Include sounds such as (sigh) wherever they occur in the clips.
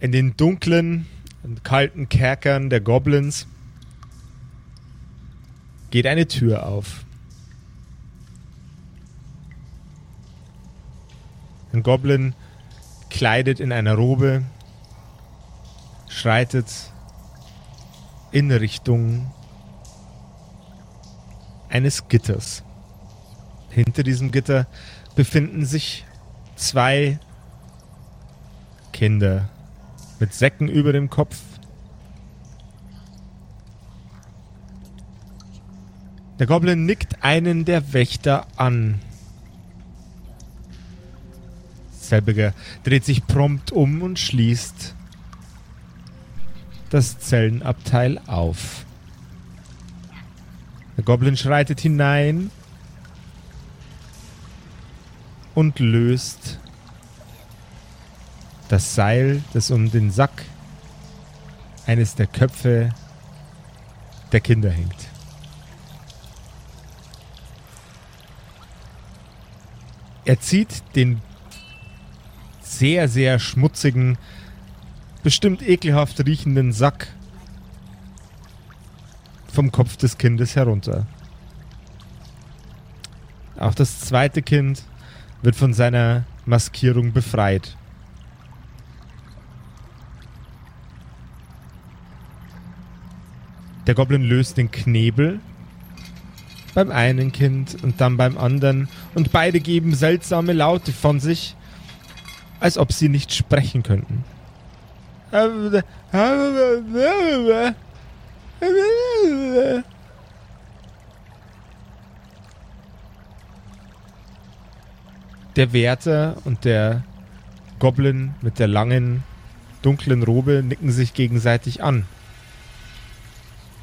In den dunklen und kalten Kerkern der Goblins geht eine Tür auf. Ein Goblin kleidet in einer Robe, schreitet in Richtung eines Gitters. Hinter diesem Gitter befinden sich zwei Kinder mit Säcken über dem Kopf. Der Goblin nickt einen der Wächter an. Selbiger dreht sich prompt um und schließt das Zellenabteil auf. Der Goblin schreitet hinein und löst das Seil, das um den Sack eines der Köpfe der Kinder hängt. Er zieht den sehr, sehr schmutzigen, bestimmt ekelhaft riechenden Sack vom Kopf des Kindes herunter. Auch das zweite Kind wird von seiner Maskierung befreit. Der Goblin löst den Knebel beim einen Kind und dann beim anderen und beide geben seltsame Laute von sich, als ob sie nicht sprechen könnten. Der Wärter und der Goblin mit der langen, dunklen Robe nicken sich gegenseitig an.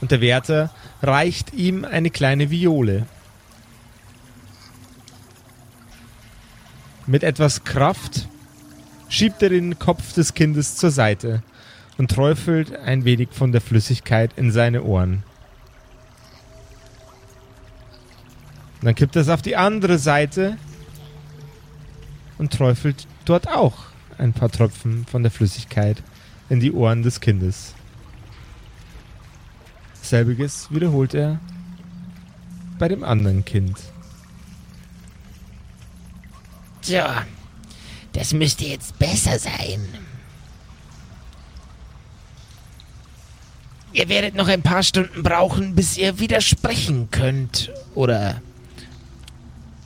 Und der Wärter reicht ihm eine kleine Viole. Mit etwas Kraft schiebt er den Kopf des Kindes zur Seite und träufelt ein wenig von der Flüssigkeit in seine Ohren. Dann kippt er es auf die andere Seite und träufelt dort auch ein paar Tropfen von der Flüssigkeit in die Ohren des Kindes. Selbiges wiederholt er bei dem anderen Kind. Tja, das müsste jetzt besser sein. Ihr werdet noch ein paar Stunden brauchen, bis ihr wieder sprechen könnt. Oder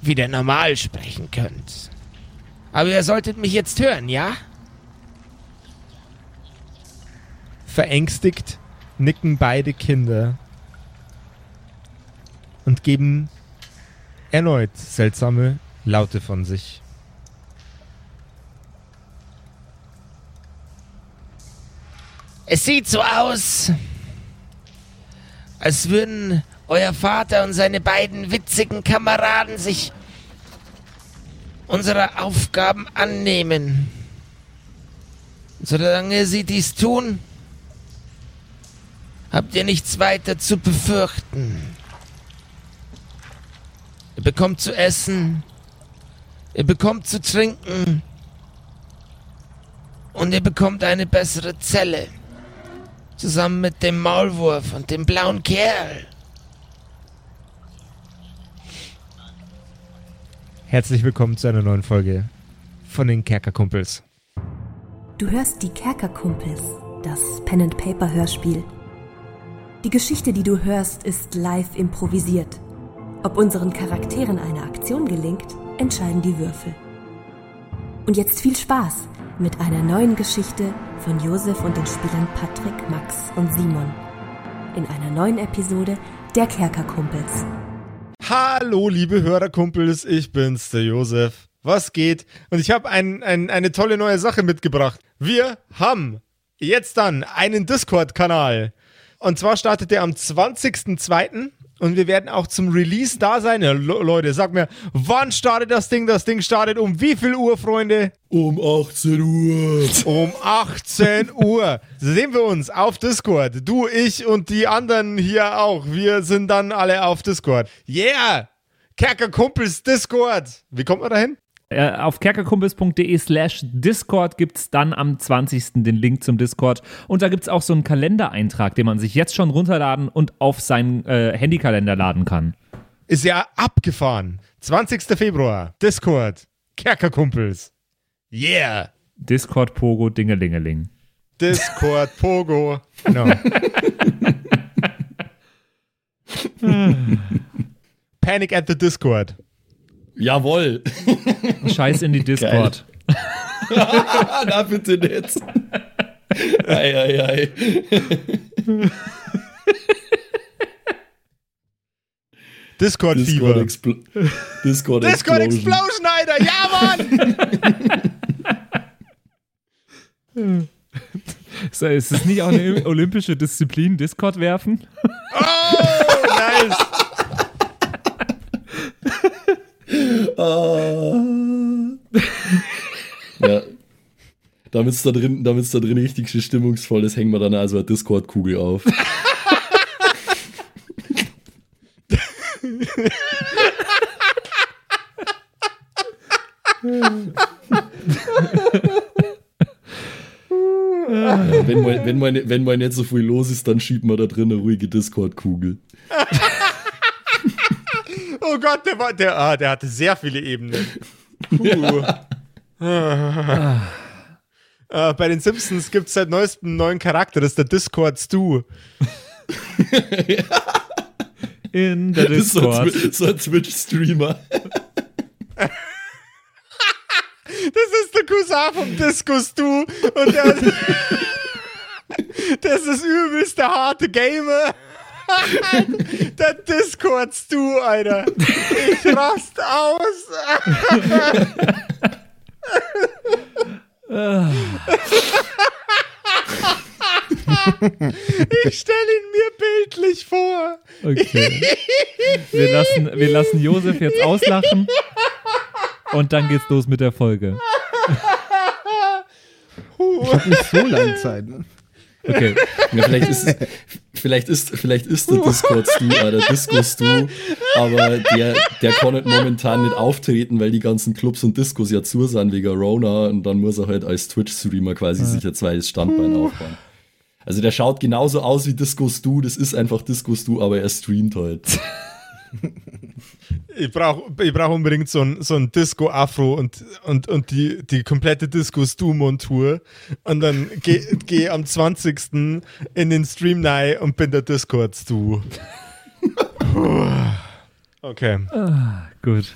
wieder normal sprechen könnt. Aber ihr solltet mich jetzt hören, ja? Verängstigt nicken beide Kinder und geben erneut seltsame Laute von sich. Es sieht so aus, als würden euer Vater und seine beiden witzigen Kameraden sich unserer Aufgaben annehmen. Solange sie dies tun, habt ihr nichts weiter zu befürchten. Ihr bekommt zu essen, ihr bekommt zu trinken und ihr bekommt eine bessere Zelle. Zusammen mit dem Maulwurf und dem blauen Kerl. Herzlich willkommen zu einer neuen Folge von den Kerkerkumpels. Du hörst die Kerkerkumpels, das Pen and Paper Hörspiel. Die Geschichte, die du hörst, ist live improvisiert. Ob unseren Charakteren eine Aktion gelingt, entscheiden die Würfel. Und jetzt viel Spaß mit einer neuen Geschichte von Josef und den Spielern Patrick, Max und Simon. In einer neuen Episode der Kerkerkumpels. Hallo, liebe Hörerkumpels, ich bin's, der Josef. Was geht? Und ich habe ein, ein, eine tolle neue Sache mitgebracht. Wir haben jetzt dann einen Discord-Kanal. Und zwar startet der am 20.02. Und wir werden auch zum Release da sein. Ja, Leute, sag mir, wann startet das Ding? Das Ding startet um wie viel Uhr, Freunde? Um 18 Uhr. Um 18 Uhr sehen wir uns auf Discord. Du, ich und die anderen hier auch. Wir sind dann alle auf Discord. Yeah! Kerker Kumpels Discord. Wie kommt man da hin? Äh, auf kerkerkumpels.de slash Discord gibt es dann am 20. den Link zum Discord. Und da gibt es auch so einen Kalendereintrag, den man sich jetzt schon runterladen und auf seinen äh, Handykalender laden kann. Ist ja abgefahren. 20. Februar, Discord, Kerkerkumpels. Yeah. Discord Pogo Dingelingeling. Discord Pogo. (laughs) Genau. (laughs) Panic at the Discord. Jawohl. (laughs) Scheiß in die Discord. (laughs) Na bitte nicht. Ei, ei, ei. Discord, Discord, Fever. Expl Discord, Discord Explosion. Alter. Ja, Mann. (laughs) Ist ist es nicht auch eine olympische Disziplin, Discord werfen? Oh, nice. Ja. Damit es da drin, da drin richtig stimmungsvoll ist, hängen wir dann also eine Discord-Kugel auf. wenn, mal, wenn, mal, wenn mal nicht so viel los ist, dann schiebt man da drin eine ruhige Discord-Kugel. Oh Gott, der war, der, ah, der hatte sehr viele Ebenen. Puh. Ah. Ah, bei den Simpsons gibt es seit neuestem einen neuen Charakter, das ist der Discord Stu. (laughs) In der Das ist so ein, Discord. So ein Twitch-Streamer. Das ist der Cousin vom Disco Stu und der, (laughs) das ist das übelste harte Gamer. (laughs) Der Discord Stu, Alter. Ich rast aus. Ich stelle ihn mir bildlich vor. Okay. Wir lassen, wir lassen Josef jetzt auslachen. Und dann geht's los mit der Folge. Ich habe nicht so lange Zeit. Ne? Okay. Ja, vielleicht ist, vielleicht ist, vielleicht ist der Discord-Stu, äh, der Disco-Stu, aber der, der kann halt momentan nicht auftreten, weil die ganzen Clubs und Discos ja zu sind wegen Rona und dann muss er halt als Twitch-Streamer quasi sich ein zweites Standbein aufbauen. Also der schaut genauso aus wie Disco-Stu, das ist einfach Disco-Stu, aber er streamt halt. (laughs) Ich brauche ich brauch unbedingt so ein, so ein Disco-Afro und, und, und die, die komplette Disco-Stu-Montur. Und dann gehe geh am 20. in den Stream rein und bin der Discord-Stu. (laughs) Okay. Gut.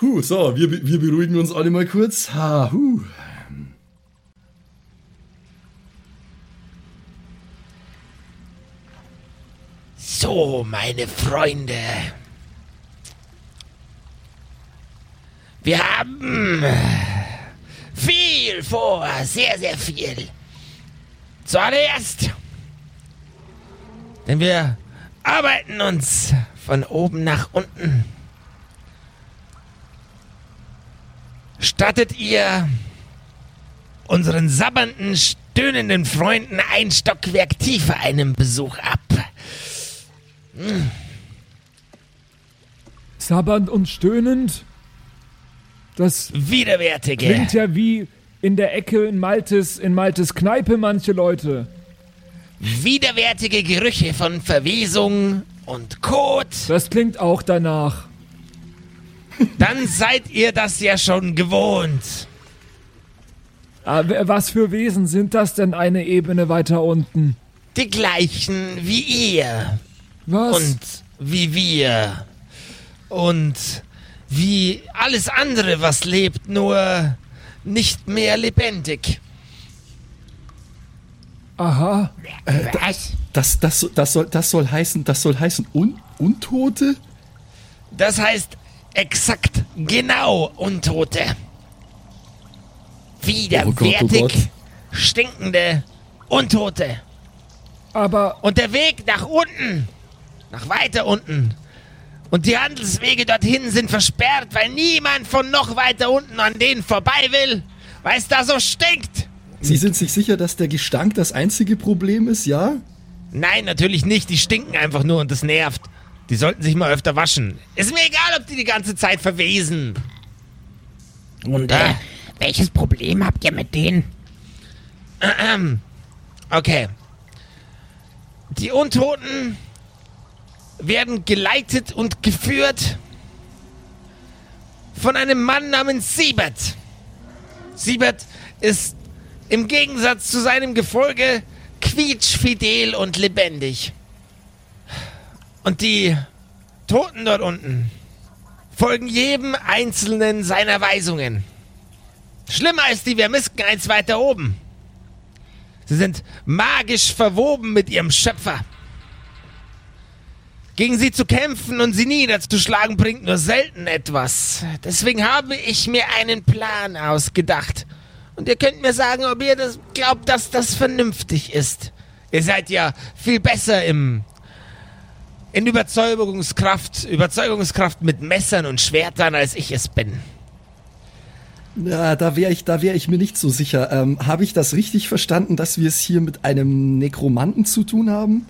Huh, so, wir, wir beruhigen uns alle mal kurz. Ha, huh. So, meine Freunde. Wir haben viel vor, sehr, sehr viel. Zuallererst, denn wir arbeiten uns von oben nach unten. Stattet ihr unseren sabbernden, stöhnenden Freunden ein Stockwerk tiefer einen Besuch ab? Sabbernd und stöhnend? Das Widerwärtige. klingt ja wie in der Ecke in Maltes, in Maltes Kneipe manche Leute. widerwärtige Gerüche von Verwesung und Kot, Das klingt auch danach. dann seid ihr das ja schon gewohnt. Aber Ah, was für Wesen sind das denn eine Ebene weiter unten? Die gleichen wie ihr Was? und wie wir und wie alles andere, was lebt, nur nicht mehr lebendig. Aha. Was? Das, das, das, soll, das soll heißen, das soll heißen Un Untote? Das heißt exakt genau Untote. Widerwärtig, Oh Gott, oh Gott. stinkende Untote. Aber Und der Weg nach unten, nach weiter unten. Und die Handelswege dorthin sind versperrt, weil niemand von noch weiter unten an denen vorbei will, weil es da so stinkt. Sie sind sich sicher, dass der Gestank das einzige Problem ist, ja? Nein, natürlich nicht. Die stinken einfach nur und das nervt. Die sollten sich mal öfter waschen. Ist mir egal, ob die die ganze Zeit verwesen. Und äh, welches Problem habt ihr mit denen? (clears throat) Okay. Die Untoten werden geleitet und geführt von einem Mann namens Siebert. Siebert ist im Gegensatz zu seinem Gefolge quietschfidel und lebendig. Und die Toten dort unten folgen jedem einzelnen seiner Weisungen. Schlimmer ist die Vermisken eins weiter oben. Sie sind magisch verwoben mit ihrem Schöpfer. Gegen sie zu kämpfen und sie niederzuschlagen bringt nur selten etwas. Deswegen habe ich mir einen Plan ausgedacht. Und ihr könnt mir sagen, ob ihr das glaubt, dass das vernünftig ist. Ihr seid ja viel besser im in Überzeugungskraft, Überzeugungskraft mit Messern und Schwertern, als ich es bin. Ja, da wäre ich, da wäre ich mir nicht so sicher. Ähm, Habe ich das richtig verstanden, dass wir es hier mit einem Nekromanten zu tun haben?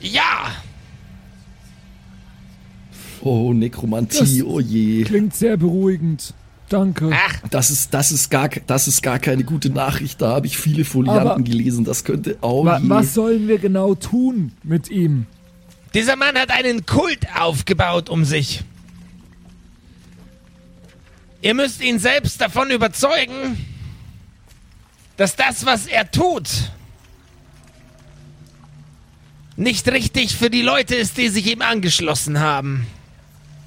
Ja! Oh, Nekromantie, Das- oh je. Klingt sehr beruhigend. Danke. Ach, Das ist, das ist gar, das ist gar keine gute Nachricht. Da habe ich viele Folianten Aber- gelesen. Das könnte, oh Wa je. was sollen wir genau tun mit ihm? dieser Mann hat einen Kult aufgebaut um sich. Ihr müsst ihn selbst davon überzeugen, dass das, was er tut, nicht richtig für die Leute ist, die sich ihm angeschlossen haben.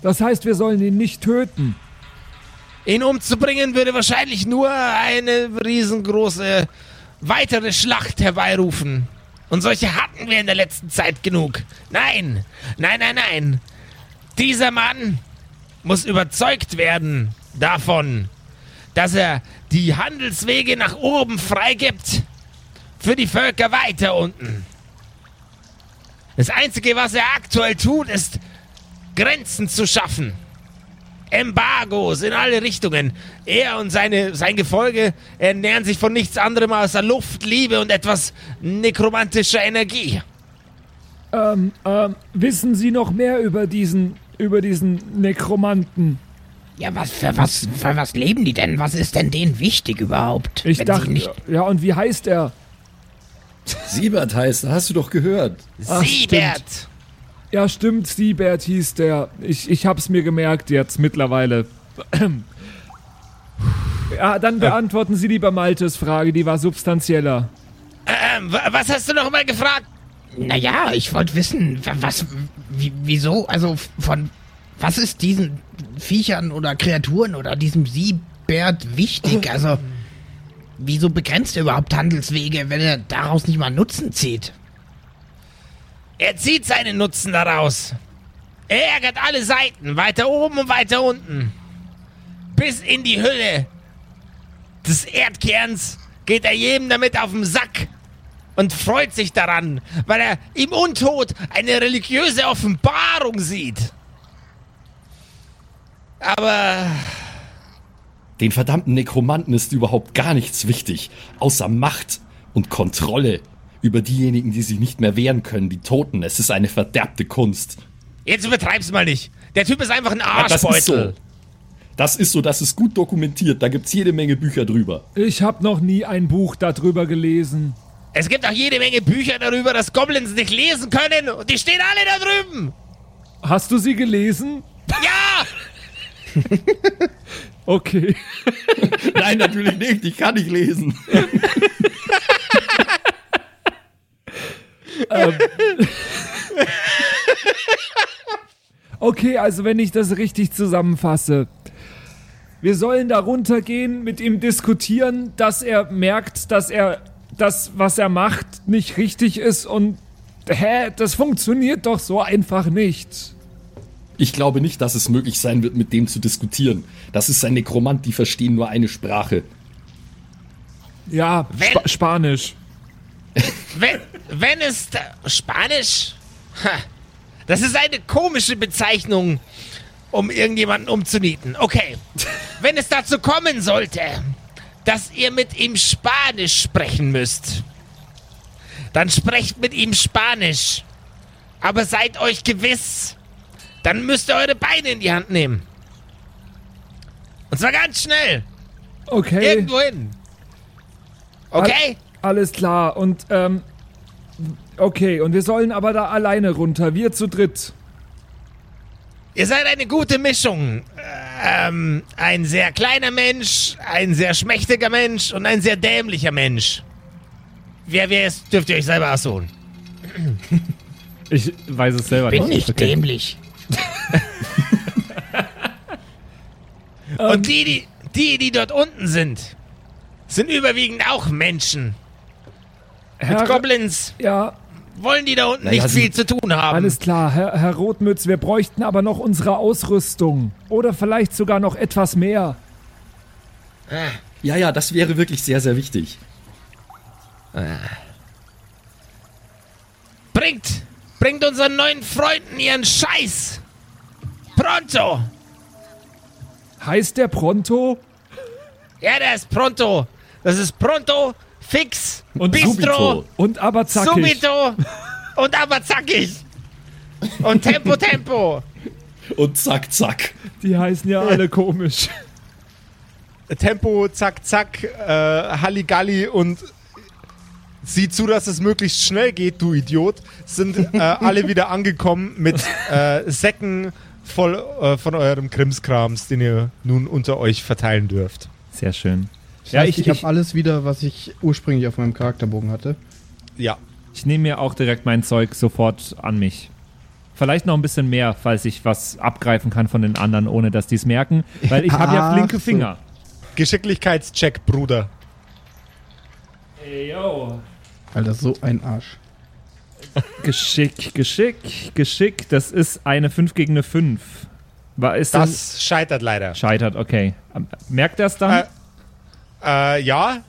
Das heißt, wir sollen ihn nicht töten. Ihn umzubringen würde wahrscheinlich nur eine riesengroße weitere Schlacht herbeirufen. Und solche hatten wir in der letzten Zeit genug. Nein, nein, nein, nein. Dieser Mann muss überzeugt werden davon, dass er die Handelswege nach oben freigibt für die Völker weiter unten. Das Einzige, was er aktuell tut, ist Grenzen zu schaffen. Embargos in alle Richtungen. Er und seine, sein Gefolge ernähren sich von nichts anderem außer Luft, Liebe und etwas nekromantischer Energie. Ähm, ähm, wissen Sie noch mehr über diesen, über diesen Nekromanten? Ja, was für was für was leben die denn? Was ist denn denen wichtig überhaupt? Ich wenn dachte, nicht ja, und wie heißt er? Siebert heißt, hast du doch gehört. Ach, Siebert! Ja, stimmt, Siebert hieß der. Ich, ich hab's mir gemerkt jetzt mittlerweile. Ja, dann beantworten Sie lieber Maltes Frage, die war substanzieller. Ähm, wa- was hast du noch mal gefragt? Naja, ich wollte wissen, wa- was wie, wieso, also von was ist diesen Viechern oder Kreaturen oder diesem Siebert wichtig? Also wieso begrenzt er überhaupt Handelswege, wenn er daraus nicht mal Nutzen zieht? Er zieht seinen Nutzen daraus. Er ärgert alle Seiten, weiter oben und weiter unten. Bis in die Hülle des Erdkerns geht er jedem damit auf den Sack und freut sich daran, weil er im Untot eine religiöse Offenbarung sieht. Aber Den verdammten Nekromanten ist überhaupt gar nichts wichtig, außer Macht und Kontrolle über diejenigen, die sich nicht mehr wehren können, die Toten. Es ist eine verderbte Kunst. jetzt übertreib's mal nicht. Der Typ ist einfach ein Ja, das ist Arschbeutel. so. Das ist so, das ist gut dokumentiert. Da gibt's jede Menge Bücher drüber. Ich hab noch nie ein Buch darüber gelesen. Es gibt auch jede Menge Bücher darüber, dass Goblins nicht lesen können und die stehen alle da drüben. Hast du sie gelesen? Ja! (laughs) Okay. (laughs) Nein, natürlich nicht. Ich kann nicht lesen. (laughs) Okay, also wenn ich das richtig zusammenfasse. Wir sollen da runtergehen, mit ihm diskutieren, dass er merkt, dass er das, was er macht, nicht richtig ist und hä, das funktioniert doch so einfach nicht. Ich glaube nicht, dass es möglich sein wird, mit dem zu diskutieren. Das ist ein Nekromant, die verstehen nur eine Sprache. Ja, Spa Spanisch. Wenn, wenn es Spanisch? Ha, das ist eine komische Bezeichnung, um irgendjemanden umzunieten. Okay. Wenn es dazu kommen sollte, dass ihr mit ihm Spanisch sprechen müsst, dann sprecht mit ihm Spanisch. Aber seid euch gewiss, dann müsst ihr eure Beine in die Hand nehmen. Und zwar ganz schnell. Okay, Irgendwo hin. Okay? Alles klar. Und, ähm, okay, und wir sollen aber da alleine runter, wir zu dritt. Ihr seid eine gute Mischung. Ähm, ein sehr kleiner Mensch, ein sehr schmächtiger Mensch und ein sehr dämlicher Mensch. Wer wer ist, dürft ihr euch selber aussuchen. (laughs) Ich weiß es selber Bin nicht. nicht dämlich. (laughs) Und die, die, die, die dort unten sind, sind überwiegend auch Menschen. Herr, Goblins ja, wollen die da unten Naja, nicht viel zu tun haben. alles klar, Herr, Herr Rotmütz, wir bräuchten aber noch unsere Ausrüstung. Oder vielleicht sogar noch etwas mehr. Ja, ja, das wäre wirklich sehr, sehr wichtig. Bringt, bringt unseren neuen Freunden ihren Scheiß. Pronto. Heißt der Pronto? Ja, der ist pronto. Das ist pronto, fix, Und bistro, subito. Und aber zackig. subito und aber zackig. Und Tempo, Tempo. Und zack, zack. Die heißen ja alle komisch. Tempo, zack, zack, äh, Halligalli und sieh zu, dass es möglichst schnell geht, du Idiot, sind äh, alle wieder angekommen mit äh, Säcken voll äh, von eurem Krimskrams, den ihr nun unter euch verteilen dürft. Sehr schön. Das Ja, heißt, ich, ich, habe alles wieder, was ich ursprünglich auf meinem Charakterbogen hatte. Ja. ich nehme mir auch direkt mein Zeug sofort an mich. Vielleicht noch ein bisschen mehr, falls ich was abgreifen kann von den anderen, ohne dass die es merken. Weil ich habe ja flinke so. Finger. Geschicklichkeitscheck, Bruder. Ey, yo. Alter, so ein Arsch. Geschick, Geschick, Geschick. Das ist eine 5 gegen eine 5. War, ist das Das scheitert leider. scheitert, okay. Merkt er es dann? Äh, äh, ja.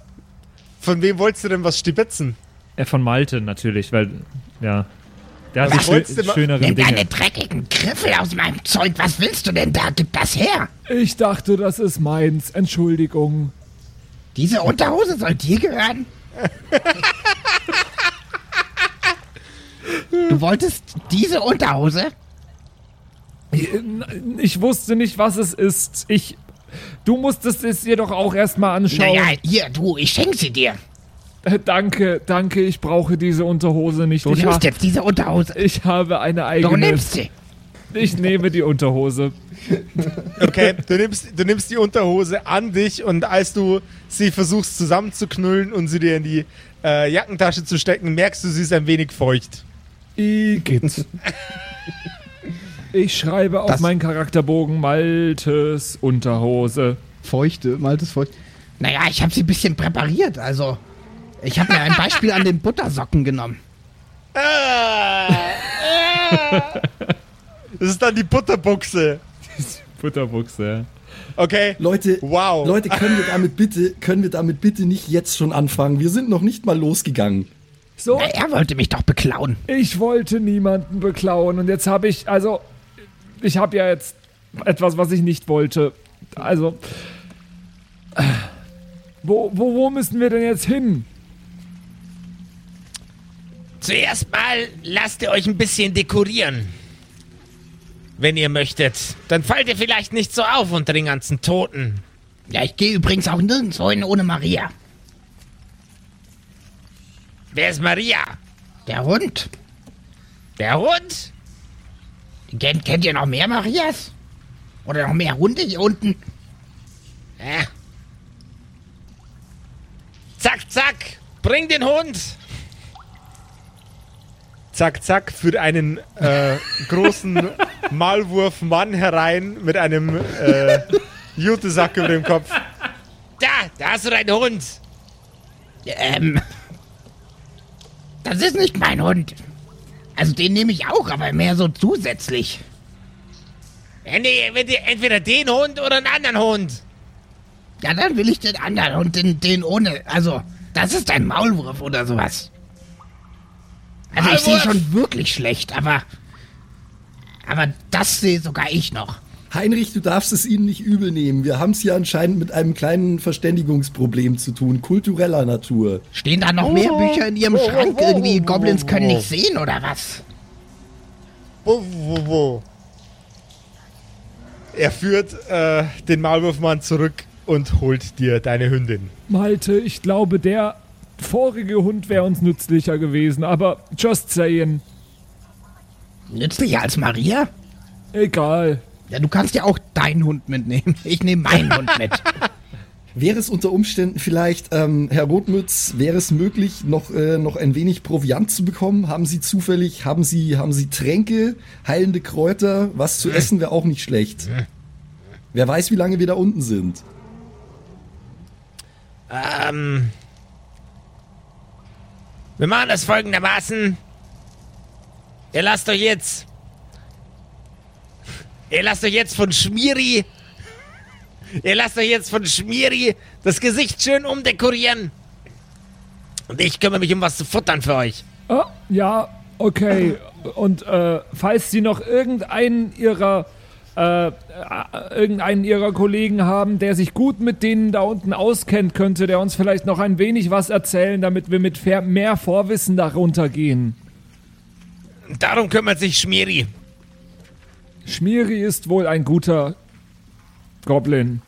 Von wem wolltest du denn was stibitzen? Äh, von Malte natürlich, weil, ja. Der hat Was die wolltest du schö schöneren Nimm Dinge. deine dreckigen Griffel aus meinem Zeug. Was willst du denn da? Gib das her. Ich dachte, das ist meins. Entschuldigung. Diese Unterhose soll dir gehören? Du wolltest diese Unterhose? Ich wusste nicht, was es ist. Ich. Du musstest es dir doch auch erstmal anschauen. Naja, hier, du, ich schenk sie dir. Äh, danke, danke, ich brauche diese Unterhose nicht. Du ich, nimmst jetzt diese Unterhose. ich habe eine Du eigene. nimmst sie. Ich nehme die Unterhose. Okay, du nimmst, du nimmst die Unterhose an dich und als du sie versuchst zusammenzuknüllen und sie dir in die äh, Jackentasche zu stecken, merkst du, sie ist ein wenig feucht. Igitt. (laughs) Ich schreibe auf Das- meinen Charakterbogen Maltes Unterhose. Feuchte, maltes Feucht. Naja, ich habe sie ein bisschen präpariert. Also, ich habe mir ein Beispiel an den Buttersocken genommen. (laughs) Das ist dann die Butterbuchse. (laughs) Butterbuchse. Okay. Leute, Wow. Leute, können wir damit bitte, können wir damit bitte nicht jetzt schon anfangen? Wir sind noch nicht mal losgegangen. So, Na, er wollte mich doch beklauen. ich wollte niemanden beklauen und jetzt habe ich, also, ich habe ja jetzt etwas, was ich nicht wollte. Also, wo, wo, wo müssen wir denn jetzt hin? Zuerst mal lasst ihr euch ein bisschen dekorieren. Wenn ihr möchtet. Dann fallt ihr vielleicht nicht so auf unter den ganzen Toten. Ja, ich gehe übrigens auch nirgendwo hin ohne Maria. Wer ist Maria? Der Hund. Der Hund? Kennt, kennt ihr noch mehr Marias? Oder noch mehr Hunde hier unten? Ja. Zack, zack. Bring den Hund. Zack, zack, führt einen äh, großen (laughs) Maulwurf-Mann herein mit einem äh, Jutesack über dem Kopf. Da, da hast du deinen Hund. Ähm. Das ist nicht mein Hund. Also den nehme ich auch, aber mehr so zusätzlich. Entweder den Hund oder einen anderen Hund. Ja, dann will ich den anderen Hund, den, den ohne. Also, das ist ein Maulwurf oder sowas. Also ich sehe Maulwurf? schon wirklich schlecht, aber. Aber das sehe sogar ich noch. Heinrich, du darfst es ihnen nicht übel nehmen. Wir haben es hier anscheinend mit einem kleinen Verständigungsproblem zu tun, kultureller Natur. Stehen da noch mehr Bücher in ihrem Schrank? Irgendwie Goblins können nicht sehen oder was? Wo, wo, wo? Er führt äh, den Maulwurfmann zurück und holt dir deine Hündin. Malte, ich glaube, der vorige Hund wäre uns nützlicher gewesen, aber just saying. Nützlicher als Maria? Egal. Ja, du kannst ja auch deinen Hund mitnehmen. Ich nehme meinen Hund mit. (laughs) Wäre es unter Umständen vielleicht, ähm, Herr Rotmütz, wäre es möglich, noch, äh, noch ein wenig Proviant zu bekommen? Haben Sie zufällig, haben Sie, haben Sie Tränke, heilende Kräuter? Was zu essen wäre auch nicht schlecht. Wer weiß, wie lange wir da unten sind. Ähm. Wir machen das folgendermaßen. Ihr lasst euch jetzt. Ihr lasst euch jetzt von Schmiri. Ihr lasst euch jetzt von Schmiri das Gesicht schön umdekorieren. Und ich kümmere mich um was zu futtern für euch. Ah, ja, okay. Und äh, falls Sie noch irgendeinen Ihrer äh, äh, irgendeinen Ihrer Kollegen haben, der sich gut mit denen da unten auskennt, könnte der uns vielleicht noch ein wenig was erzählen, damit wir mit mehr Vorwissen darunter gehen. Darum kümmert sich Schmiri. Schmiri ist wohl ein guter Goblin.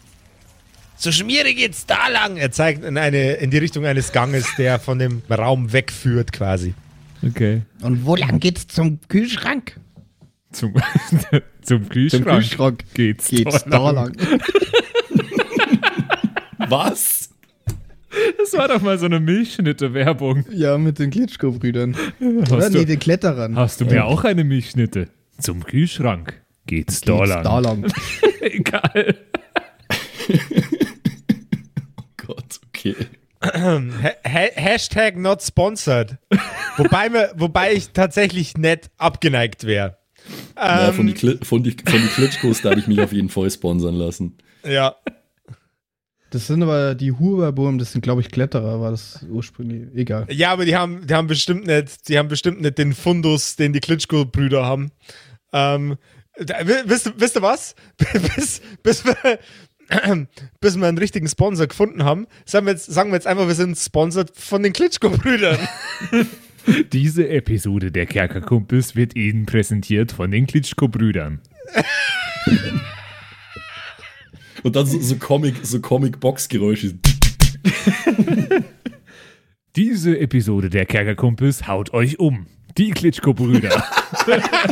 Zu Schmiri geht's da lang. Er zeigt in, eine, in die Richtung eines Ganges, der von dem Raum wegführt quasi. Okay. Und wo lang geht's zum Kühlschrank? Zum, (laughs) zum Kühlschrank, Zum Kühlschrank geht's, geht's da da lang. lang. (laughs) Was? Das war doch mal so eine Milchschnitte-Werbung. Ja, mit den Klitschko-Brüdern. Oder? Hast Nee, du, den Kletterern. hast du mir auch eine Milchschnitte? Zum Kühlschrank geht's, da Geht's lang. da lang. (laughs) Egal. (laughs) Gott, okay. (clears throat) Ha ha Hashtag not sponsored. wobei, mir, wobei ich tatsächlich nett abgeneigt wäre. ja, Ähm, von, die Kli- von, die, von die Klitschkos darf ich mich auf jeden Fall sponsern lassen. ja. Das sind aber die Huberburm, das sind, glaube ich, Kletterer, war das ursprünglich. Egal. Ja, aber die haben, die haben bestimmt nicht, die haben bestimmt nicht den Fundus, den die Klitschko-Brüder haben. Ähm, da, wisst, ihr- wisst ihr was? (laughs) bis, bis, wir, (clears throat) bis wir einen richtigen Sponsor gefunden haben, sagen wir jetzt, sagen wir jetzt einfach, wir sind sponsored von den Klitschko-Brüdern. (laughs) Diese Episode der Kerkerkumpels wird Ihnen präsentiert von den Klitschko-Brüdern. Und dann so, so Comic, so Comic-Box-Geräusche. Diese Episode der Kerkerkumpels haut euch um. Die Klitschko-Brüder. (laughs)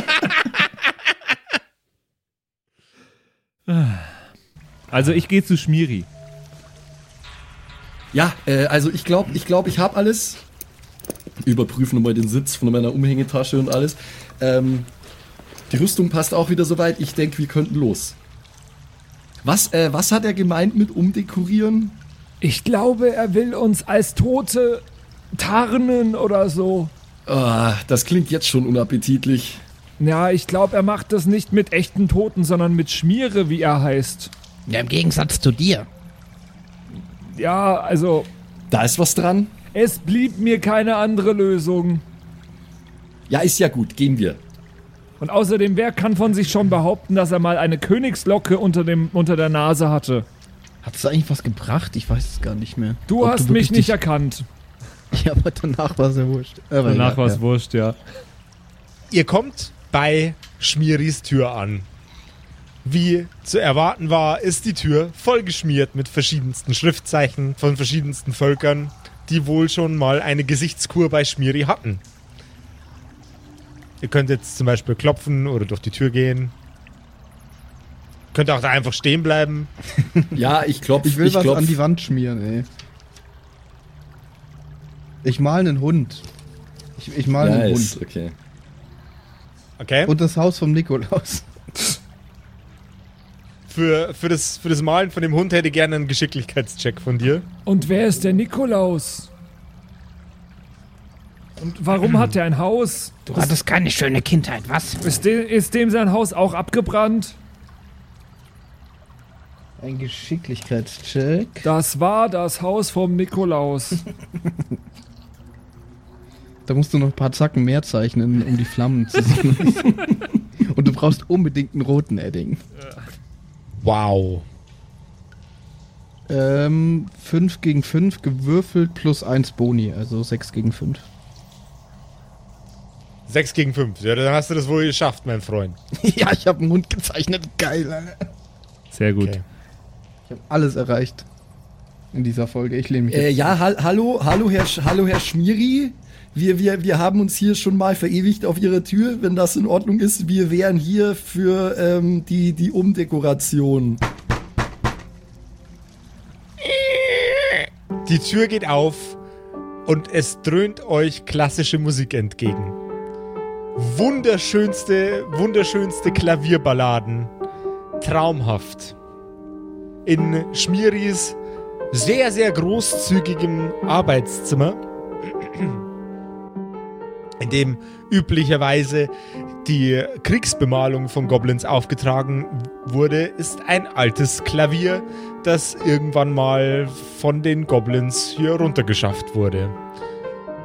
also ich gehe zu Schmiri. Ja, äh, also ich glaube, ich glaube, ich habe alles. Überprüfen nochmal den Sitz von meiner Umhängetasche und alles. Ähm, die Rüstung passt auch wieder soweit. Ich denke, wir könnten los. Was, äh, was hat er gemeint mit umdekorieren? Ich glaube, er will uns als Tote tarnen oder so. Ah, das klingt jetzt schon unappetitlich. Ja, ich glaube, er macht das nicht mit echten Toten, sondern mit Schmiere, wie er heißt. Ja, im Gegensatz zu dir. Ja, also, Da ist was dran. es blieb mir keine andere Lösung. Ja, ist ja gut. Gehen wir. Und außerdem, wer kann von sich schon behaupten, dass er mal eine Königslocke unter, dem, unter der Nase hatte? Hat es eigentlich was gebracht? Ich weiß es gar nicht mehr. Du Ob hast wirklich mich nicht erkannt. (laughs) Ja, aber danach war es ja wurscht. Aber Danach egal, war es ja. wurscht, ja. Ihr kommt bei Schmieris Tür an. Wie zu erwarten war, ist die Tür vollgeschmiert mit verschiedensten Schriftzeichen von verschiedensten Völkern, die wohl schon mal eine Gesichtskur bei Schmiri hatten. Ihr könnt jetzt zum Beispiel klopfen oder durch die Tür gehen. Könnt auch da einfach stehen bleiben. (laughs) Ja, ich klopf. Ich will was klopf. an die Wand schmieren, ey. Ich mal einen Hund. Ich, ich mal einen Nice, Hund. okay. Okay? Und das Haus vom Nikolaus. (laughs) für, für, das, für das Malen von dem Hund hätte ich gerne einen Geschicklichkeitscheck von dir. Und wer ist der Nikolaus? Und warum hat er ein Haus? Du hattest keine schöne Kindheit, was? Ist, de ist dem sein Haus auch abgebrannt? Ein Geschicklichkeitscheck. Das war das Haus vom Nikolaus. (laughs) Da musst du noch ein paar Zacken mehr zeichnen, um die Flammen zu sehen. (laughs) Und du brauchst unbedingt einen roten Edding. Wow. Ähm, 5 gegen 5 gewürfelt plus 1 Boni, also 6 gegen 5. 6 gegen 5. Ja, dann hast du das wohl geschafft, mein Freund. (laughs) ja, ich habe einen Hund gezeichnet. Geil, Alter. Sehr gut. Okay. Ich habe alles erreicht in dieser Folge. Ich lehne mich Äh, jetzt ja, hal hallo, hallo Herr, Sch hallo Herr Schmiri. Wir, wir, wir haben uns hier schon mal verewigt auf Ihrer Tür, wenn das in Ordnung ist. Wir wären hier für ähm, die, die Umdekoration. Die Tür geht auf und es dröhnt euch klassische Musik entgegen. Wunderschönste, wunderschönste Klavierballaden. Traumhaft. In Schmiris sehr, sehr großzügigem Arbeitszimmer, in dem üblicherweise die Kriegsbemalung von Goblins aufgetragen wurde, ist ein altes Klavier, das irgendwann mal von den Goblins hier runtergeschafft wurde.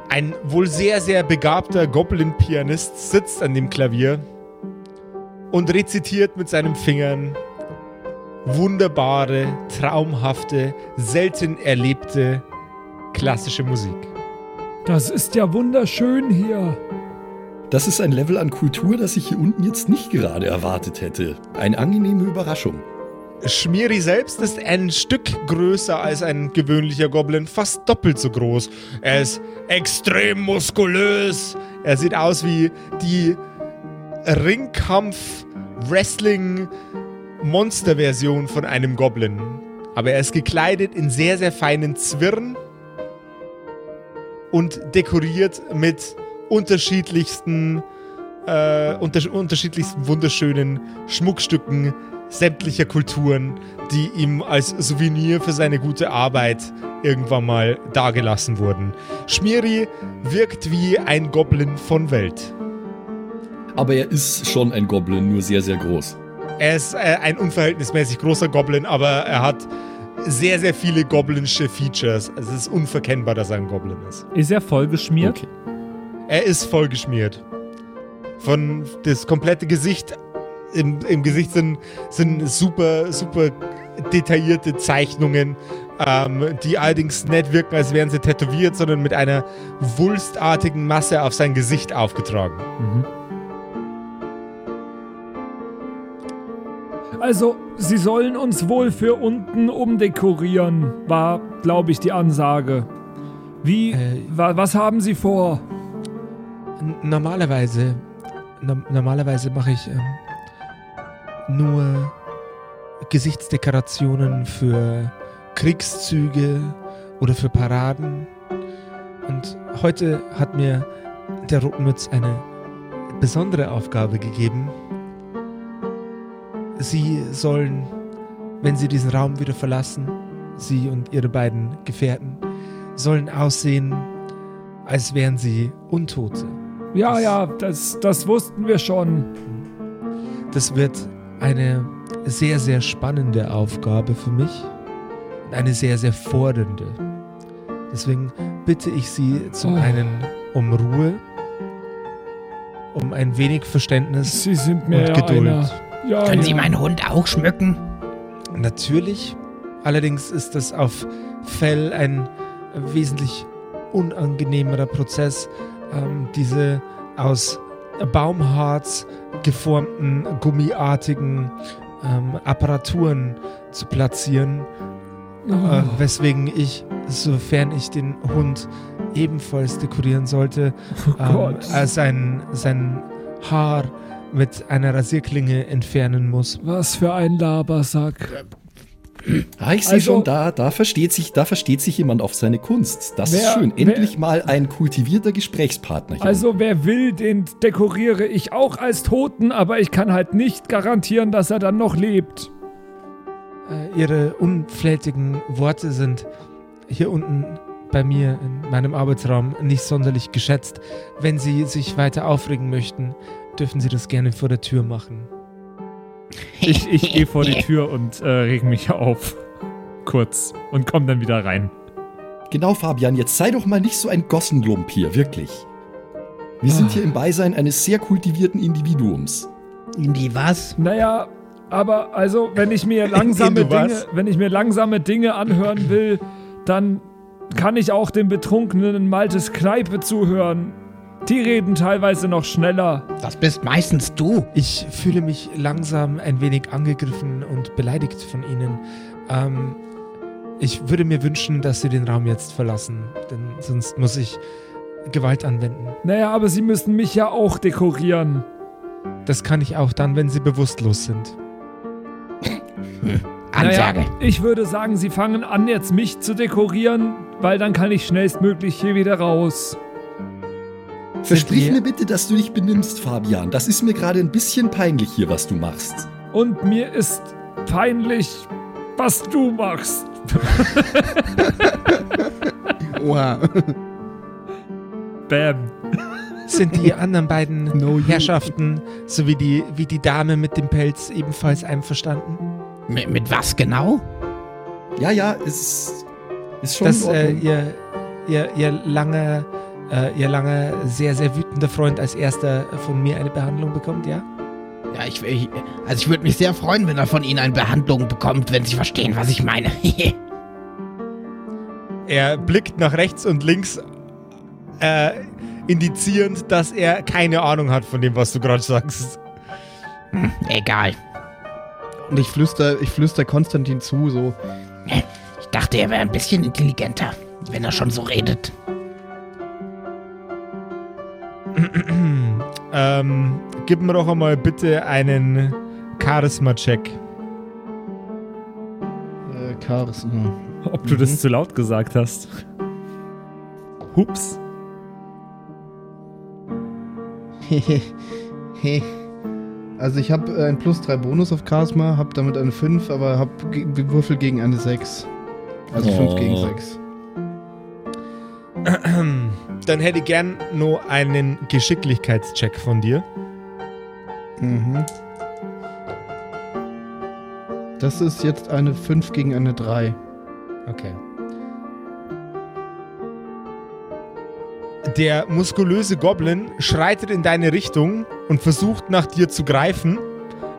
Ein wohl sehr, sehr begabter Goblin-Pianist sitzt an dem Klavier und rezitiert mit seinen Fingern wunderbare, traumhafte, selten erlebte klassische Musik. Das ist ja wunderschön hier. Das ist ein Level an Kultur, das ich hier unten jetzt nicht gerade erwartet hätte. Eine angenehme Überraschung. Schmiri selbst ist ein Stück größer als ein gewöhnlicher Goblin, fast doppelt so groß. Er ist extrem muskulös. Er sieht aus wie die Ringkampf-Wrestling-Monster-Version von einem Goblin. Aber er ist gekleidet in sehr, sehr feinen Zwirn und dekoriert mit unterschiedlichsten, äh, unter unterschiedlichsten wunderschönen Schmuckstücken sämtlicher Kulturen, die ihm als Souvenir für seine gute Arbeit irgendwann mal dagelassen wurden. Schmiri wirkt wie ein Goblin von Welt. Aber er ist schon ein Goblin, nur sehr, sehr groß. Er ist äh, ein unverhältnismäßig großer Goblin, aber er hat sehr, sehr viele goblinsche Features. Es ist unverkennbar, dass er ein Goblin ist. Ist er vollgeschmiert? Okay. Er ist vollgeschmiert. Von das komplette Gesicht, im, im Gesicht sind, sind super, super detaillierte Zeichnungen, ähm, die allerdings nicht wirken, als wären sie tätowiert, sondern mit einer wulstartigen Masse auf sein Gesicht aufgetragen. Mhm. Also, sie sollen uns wohl für unten umdekorieren, war, glaube ich, die Ansage. Wie, Äh, wa, was haben sie vor? Normalerweise, no normalerweise mache ich ähm, nur Gesichtsdekorationen für Kriegszüge oder für Paraden. Und heute hat mir der Rotmütz eine besondere Aufgabe gegeben. Sie sollen, wenn sie diesen Raum wieder verlassen, sie und ihre beiden Gefährten, sollen aussehen, als wären sie Untote. Ja, Das- ja, das, das wussten wir schon. Das wird eine sehr, sehr spannende Aufgabe für mich und eine sehr, sehr fordernde. Deswegen bitte ich Sie zum Oh. einen um Ruhe, um ein wenig Verständnis Sie sind mir und Geduld. einer. Ja, Können ja. Sie meinen Hund auch schmücken? Natürlich. Allerdings ist das auf Fell ein wesentlich unangenehmerer Prozess, ähm, diese aus Baumharz geformten, gummiartigen ähm, Apparaturen zu platzieren, Oh. äh, weswegen ich, sofern ich den Hund ebenfalls dekorieren sollte, Oh ähm, äh, sein, sein Haar mit einer Rasierklinge entfernen muss. Was für ein Labersack. Ah, ich sehe Also- schon, da, da, versteht sich, da versteht sich jemand auf seine Kunst. Das ist Wer- schön. wer- Endlich mal ein kultivierter Gesprächspartner hier. Also wer will, den dekoriere ich auch als Toten, aber ich kann halt nicht garantieren, dass er dann noch lebt. Äh, ihre unflätigen Worte sind hier unten bei mir in meinem Arbeitsraum nicht sonderlich geschätzt. Wenn Sie sich weiter aufregen möchten, dürfen Sie das gerne vor der Tür machen. Ich, ich (laughs) gehe vor die Tür und äh, reg mich auf. Kurz. Und komm dann wieder rein. Genau, Fabian, jetzt sei doch mal nicht so ein Gossenlump hier, wirklich. Wir Ah. sind hier im Beisein eines sehr kultivierten Individuums. In die was? Naja, aber also, wenn ich mir (laughs) langsame? Dinge, wenn ich mir langsame Dinge anhören will, dann kann ich auch dem betrunkenen Maltes Kneipe zuhören. Die reden teilweise noch schneller. Das bist meistens du. Ich fühle mich langsam ein wenig angegriffen und beleidigt von Ihnen. Ähm, ich würde mir wünschen, dass Sie den Raum jetzt verlassen, denn sonst muss ich Gewalt anwenden. Naja, aber sie müssen mich ja auch dekorieren. Das kann ich auch dann, wenn Sie bewusstlos sind. (laughs) Ansage. Naja, ich würde sagen, sie fangen an, jetzt mich zu dekorieren, weil dann kann ich schnellstmöglich hier wieder raus. Versprich mir bitte, dass du dich benimmst, Fabian. Das ist mir gerade ein bisschen peinlich hier, was du machst. Und mir ist peinlich, was du machst. (laughs) Oha. Bam. Sind die anderen beiden (laughs) No. Herrschaften sowie die, wie die Dame mit dem Pelz ebenfalls einverstanden? Mit, mit was genau? Ja, ja, es ist schon Dass äh, ihr, ihr, ihr lange, äh, ihr lange sehr, sehr wütender Freund als erster von mir eine Behandlung bekommt, ja? Ja, ich, ich also ich würde mich sehr freuen, wenn er von Ihnen eine Behandlung bekommt, wenn Sie verstehen, was ich meine. (laughs) Er blickt nach rechts und links, äh, indizierend, dass er keine Ahnung hat von dem, was du gerade sagst. Egal. Und ich flüster, ich flüster Konstantin zu, so. Ich dachte, er wäre ein bisschen intelligenter, wenn er schon so redet. (clears throat) ähm, gib mir doch einmal bitte einen Charisma-Check. Äh, Charis. hm. Ob du das zu laut gesagt hast. Hups. (laughs) also ich habe ein plus 3 Bonus auf Charisma, habe damit eine 5, aber habe Würfel gegen eine 6. Also 5 Oh. gegen 6. (clears throat) Dann hätte ich gern nur einen Geschicklichkeitscheck von dir. Mhm. Das ist jetzt eine 5 gegen eine 3. Okay. Der muskulöse Goblin schreitet in deine Richtung und versucht nach dir zu greifen,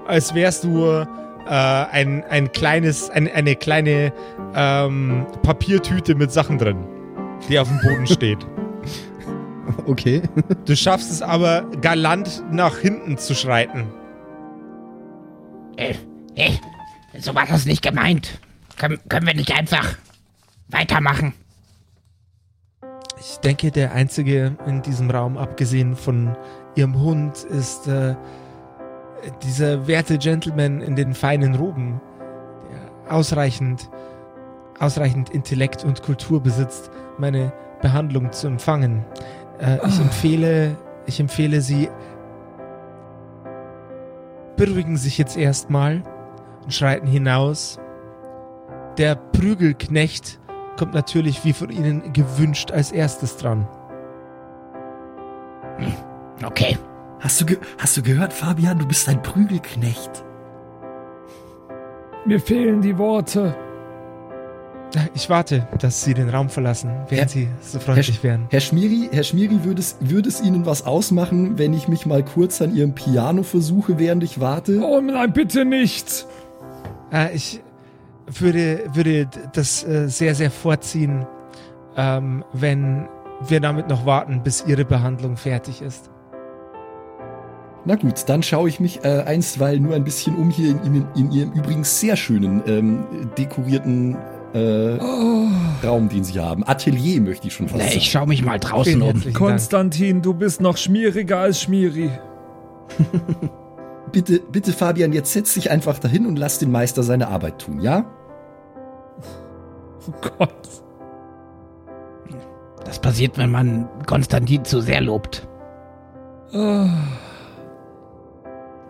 als wärst du äh, ein, ein kleines, ein, eine kleine ähm, Papiertüte mit Sachen drin, die auf dem Boden steht. (laughs) Okay. (laughs) Du schaffst es aber galant nach hinten zu schreiten. Äh, äh, so war das nicht gemeint. Können, können wir nicht einfach weitermachen? Ich denke, der einzige in diesem Raum, abgesehen von ihrem Hund, ist äh, dieser werte Gentleman in den feinen Roben, der ausreichend, ausreichend Intellekt und Kultur besitzt, meine Behandlung zu empfangen. Äh, ich empfehle, ich empfehle Sie, beruhigen sich jetzt erstmal und schreiten hinaus. Der Prügelknecht kommt natürlich wie von Ihnen gewünscht als erstes dran. Okay. Hast du, ge hast du gehört, Fabian? Du bist ein Prügelknecht. Mir fehlen die Worte. Ich warte, dass Sie den Raum verlassen, wenn Herr- Sie so freundlich wären. Herr Schmiri, Herr Schmiri, würde es, würde es Ihnen was ausmachen, wenn ich mich mal kurz an Ihrem Piano versuche, während ich warte? Oh nein, bitte nicht. Äh, ich würde, würde das äh, sehr, sehr vorziehen, ähm, wenn wir damit noch warten, bis Ihre Behandlung fertig ist. Na gut, dann schaue ich mich äh, einstweilen nur ein bisschen um hier in, in, in Ihrem übrigens sehr schönen, ähm, dekorierten äh, Raum, den Sie haben. Atelier möchte ich schon fast Nee, sagen. ich schaue mich mal draußen um. Dank. Konstantin, du bist noch schmieriger als Schmieri. (laughs) Bitte, bitte, Fabian, jetzt setz dich einfach dahin und lass den Meister seine Arbeit tun, ja? Oh Gott. Das passiert, wenn man Konstantin zu sehr lobt.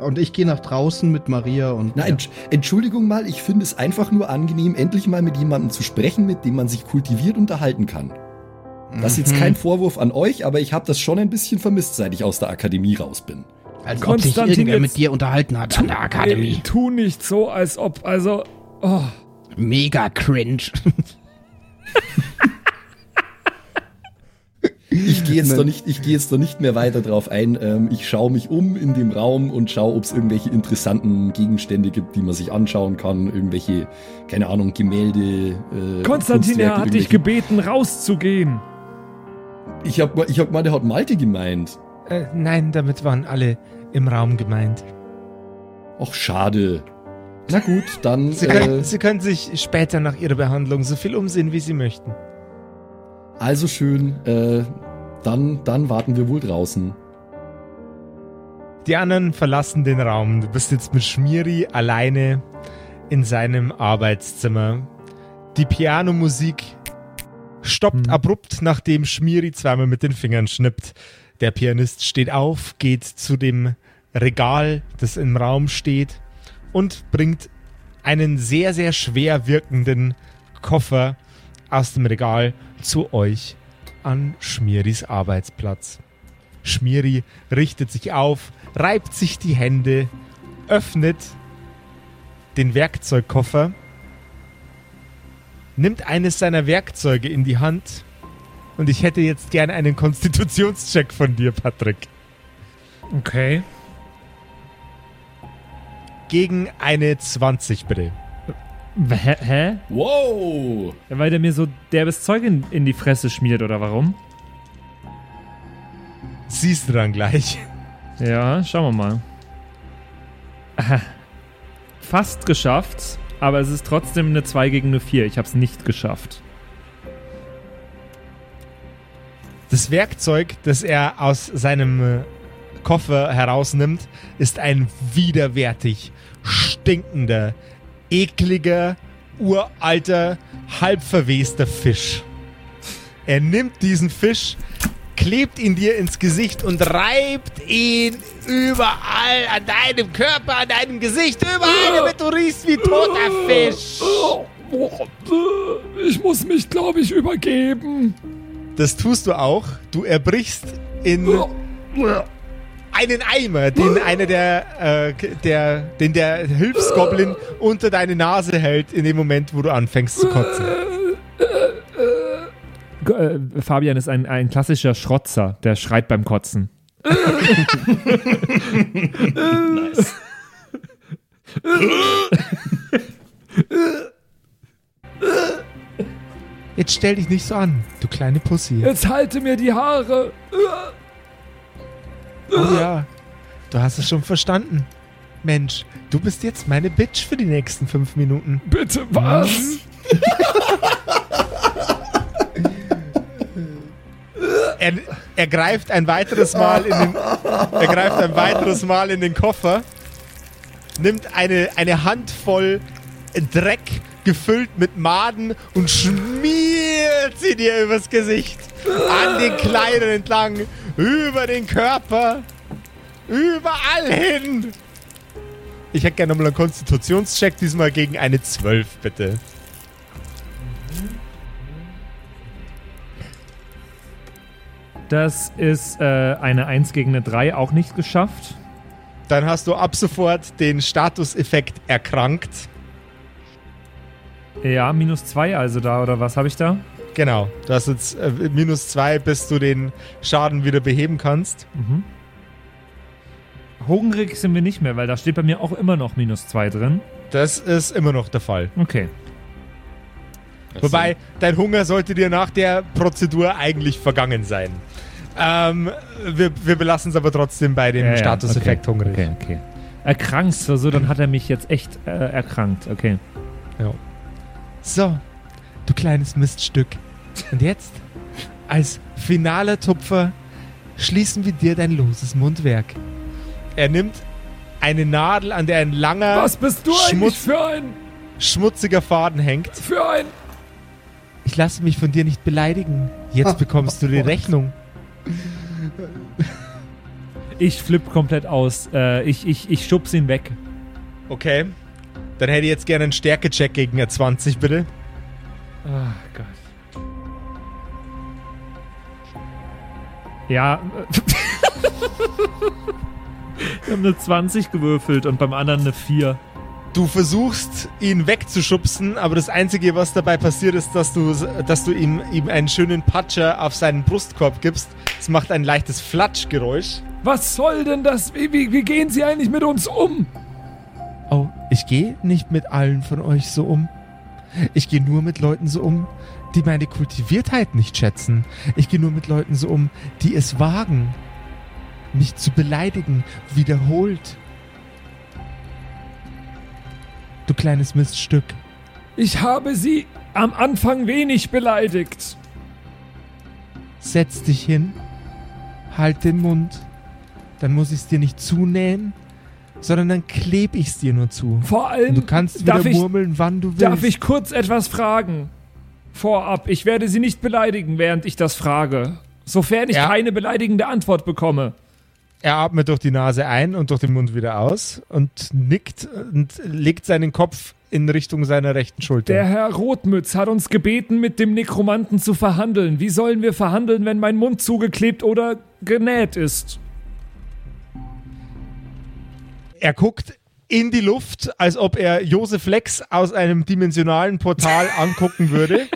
Und ich gehe nach draußen mit Maria und. Na, Entsch- Entschuldigung mal, ich finde es einfach nur angenehm, endlich mal mit jemandem zu sprechen, mit dem man sich kultiviert unterhalten kann. Das ist jetzt Mhm. kein Vorwurf an euch, aber ich habe das schon ein bisschen vermisst, seit ich aus der Akademie raus bin. Als ob sich Konstantin, irgendwer mit dir unterhalten hat an der Akademie. Ey, tu nicht so, als ob, also. Oh. Mega cringe. (laughs) Ich gehe jetzt, nicht, ich gehe jetzt doch nicht mehr weiter drauf ein. Ähm, ich schaue mich um in dem Raum und schaue, ob es irgendwelche interessanten Gegenstände gibt, die man sich anschauen kann. Irgendwelche, keine Ahnung, Gemälde. Äh, Konstantin, er hat dich gebeten, rauszugehen. Ich hab, ich hab gemeint, er hat Malte gemeint. Äh, nein, damit waren alle im Raum gemeint. Ach, schade. Na gut, dann. Sie, Äh, können, Sie können sich später nach Ihrer Behandlung so viel umsehen, wie Sie möchten. Also schön. Äh, dann, dann warten wir wohl draußen. Die anderen verlassen den Raum. Du bist jetzt mit Schmiri alleine in seinem Arbeitszimmer. Die Pianomusik stoppt Hm. abrupt, nachdem Schmiri zweimal mit den Fingern schnippt. Der Pianist steht auf, geht zu dem Regal, das im Raum steht, und bringt einen sehr, sehr schwer wirkenden Koffer aus dem Regal zu euch an Schmiris Arbeitsplatz. Schmiri richtet sich auf, reibt sich die Hände, öffnet den Werkzeugkoffer, nimmt eines seiner Werkzeuge in die Hand und ich hätte jetzt gerne einen Konstitutionscheck von dir, Patrick. Okay. Gegen eine 20, bitte. Hä? Hä? Wow! Ja, Weil der mir so derbes Zeug in, in die Fresse schmiert, oder warum? Siehst du dann gleich. Ja, schauen wir mal. Aha. Fast geschafft, aber es ist trotzdem eine 2 gegen eine 4. Ich habe es nicht geschafft. Das Werkzeug, das er aus seinem äh, Koffer herausnimmt, ist ein widerwärtig stinkender, ekliger, uralter, halb verwester Fisch. Er nimmt diesen Fisch, klebt ihn dir ins Gesicht und reibt ihn überall an deinem Körper, an deinem Gesicht, überall, damit du riechst wie toter Fisch. Ich muss mich, glaube ich, übergeben. Das tust du auch. Du erbrichst in einen Eimer, den einer der, äh, der, den der Hilfsgoblin unter deine Nase hält, in dem Moment, wo du anfängst zu kotzen. Äh, Fabian ist ein, ein klassischer Schrotzer, der schreit beim Kotzen. Nice. Jetzt stell dich nicht so an, du kleine Pussy. Jetzt halte mir die Haare. Oh ja, du hast es schon verstanden. Mensch, du bist jetzt meine Bitch für die nächsten fünf Minuten. Bitte was? (laughs) Er, er greift ein weiteres Mal in den, er greift ein weiteres Mal in den Koffer, nimmt eine, eine Handvoll Dreck gefüllt mit Maden und schmiert sie dir übers Gesicht, an den Kleidern entlang, über den Körper, überall hin. Ich hätte gerne nochmal einen Konstitutionscheck, diesmal gegen eine 12, bitte. Das ist äh, eine 1 gegen eine 3, auch nicht geschafft. Dann hast du ab sofort den Statuseffekt erkrankt. Ja, minus 2 also da, oder was habe ich da? Genau, du hast jetzt äh, minus zwei, bis du den Schaden wieder beheben kannst. Mhm. Hungrig sind wir nicht mehr, weil da steht bei mir auch immer noch minus 2 drin. Das ist immer noch der Fall. Okay. Wobei, dein Hunger sollte dir nach der Prozedur eigentlich vergangen sein. Ähm, wir, wir belassen es aber trotzdem bei dem Ja, ja, Statuseffekt okay. hungrig. Okay, okay. Erkrankt, so, so, dann hat er mich jetzt echt äh, erkrankt. Okay. So, du kleines Miststück. Und jetzt, als finaler Tupfer, schließen wir dir dein loses Mundwerk. Er nimmt eine Nadel, an der ein langer, Was bist du eigentlich Schmutz- für ein, schmutziger Faden hängt. für ein... Ich lasse mich von dir nicht beleidigen. Jetzt bekommst du die (laughs) Rechnung. Ich flipp komplett aus. Äh, ich, ich, ich schubs ihn weg. Okay. Dann hätte ich jetzt gerne einen Stärkecheck gegen eine 20, bitte. Ach Gott. Ja. (laughs) Wir haben eine 20 gewürfelt und beim anderen eine 4. Du versuchst, ihn wegzuschubsen, aber das Einzige, was dabei passiert, ist, dass du, dass du ihm, ihm einen schönen Patscher auf seinen Brustkorb gibst. Es macht ein leichtes Flatschgeräusch. Was soll denn das? Wie, wie, wie gehen Sie eigentlich mit uns um? Oh, ich gehe nicht mit allen von euch so um. Ich gehe nur mit Leuten so um, die meine Kultiviertheit nicht schätzen. Ich gehe nur mit Leuten so um, die es wagen, mich zu beleidigen, wiederholt. Du kleines Miststück. Ich habe sie am Anfang wenig beleidigt. Setz dich hin, halt den Mund. Dann muss ich es dir nicht zunähen, sondern dann kleb ich es dir nur zu. Vor allem Und du kannst wieder darf ich, murmeln, wann du willst. darf ich kurz etwas fragen. Vorab, ich werde sie nicht beleidigen, während ich das frage. Sofern ich Ja. keine beleidigende Antwort bekomme. Er atmet durch die Nase ein und durch den Mund wieder aus und nickt und legt seinen Kopf in Richtung seiner rechten Schulter. Der Herr Rotmütz hat uns gebeten, mit dem Nekromanten zu verhandeln. Wie sollen wir verhandeln, wenn mein Mund zugeklebt oder genäht ist? er guckt in die Luft, als ob er Josef Lex aus einem dimensionalen Portal (laughs) angucken würde.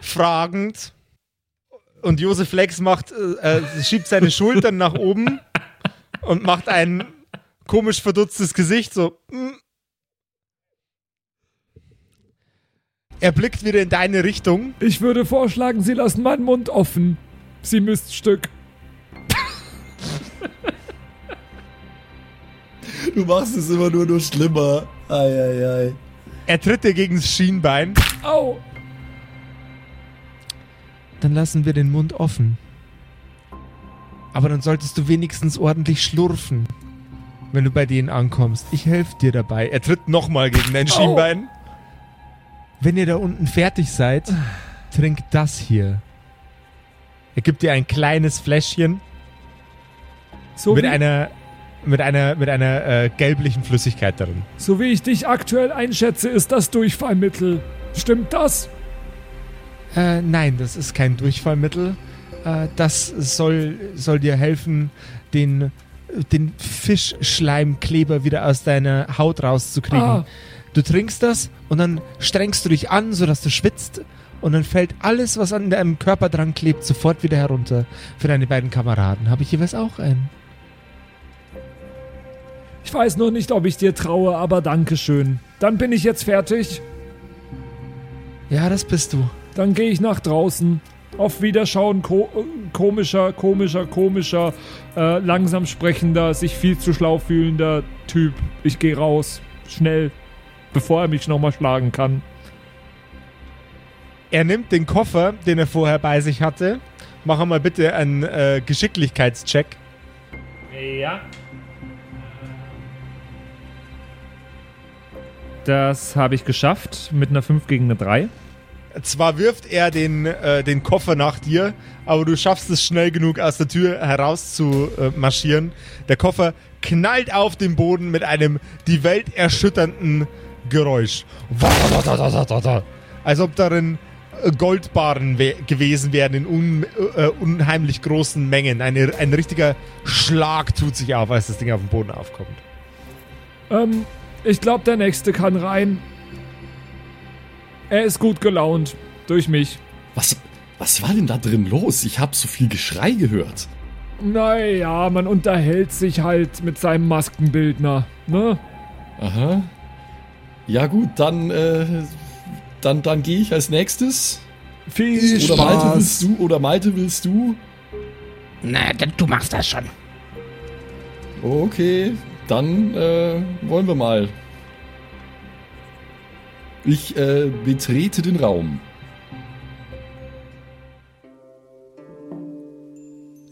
fragend. Und Josef Lex macht, äh, äh, schiebt seine Schultern nach oben und macht ein komisch verdutztes Gesicht, so. mm. Er blickt wieder in deine Richtung. Ich würde vorschlagen, Sie lassen meinen Mund offen. Sie Miststück. (laughs) Du machst es immer nur nur schlimmer. Eieiei. Er tritt dir gegen das Schienbein. Au! Dann lassen wir den Mund offen. Aber dann solltest du wenigstens ordentlich schlurfen, wenn du bei denen ankommst. Ich helfe dir dabei. Er tritt nochmal gegen dein Schienbein. Wenn ihr da unten fertig seid, trink das hier. Er gibt dir ein kleines Fläschchen So, mit wie, einer mit einer mit einer äh, gelblichen Flüssigkeit darin. so wie ich dich aktuell einschätze, ist das Durchfallmittel. Stimmt das? Äh, nein, das ist kein Durchfallmittel. Äh, das soll, soll dir helfen, den, den Fischschleimkleber wieder aus deiner Haut rauszukriegen. Ah. Du trinkst das und dann strengst du dich an, sodass du schwitzt. Und dann fällt alles, was an deinem Körper dran klebt, sofort wieder herunter. Für deine beiden Kameraden habe ich jeweils auch einen. Ich weiß noch nicht, ob ich dir traue, aber danke schön. Dann bin ich jetzt fertig. Ja, das bist du. Dann gehe ich nach draußen. Auf Wiederschauen, ko äh, komischer, komischer, komischer, äh, langsam sprechender, sich viel zu schlau fühlender Typ. Ich gehe raus. Schnell. Bevor er mich nochmal schlagen kann. Er nimmt den Koffer, den er vorher bei sich hatte. Mach mal bitte einen äh, Geschicklichkeitscheck. Ja. Das habe ich geschafft mit einer 5 gegen eine 3. Zwar wirft er den, äh, den Koffer nach dir, aber du schaffst es schnell genug aus der Tür heraus zu äh, marschieren. Der Koffer knallt auf den Boden mit einem die Welt erschütternden Geräusch. Als ob darin äh, Goldbarren we gewesen wären in un äh, unheimlich großen Mengen. Eine, ein richtiger Schlag tut sich auf, als das Ding auf den Boden aufkommt. Ähm, ich glaube, der nächste kann rein. Er ist gut gelaunt. Durch mich. Was, was war denn da drin los? Ich habe so viel Geschrei gehört. Naja, man unterhält sich halt mit seinem Maskenbildner, ne? Aha. Ja gut, dann, äh, dann, dann gehe ich als nächstes. Viel Oder Malte Spaß. willst du? Oder Malte willst du? Na, du machst das schon. Okay, dann äh, wollen wir mal. Ich äh, betrete den Raum.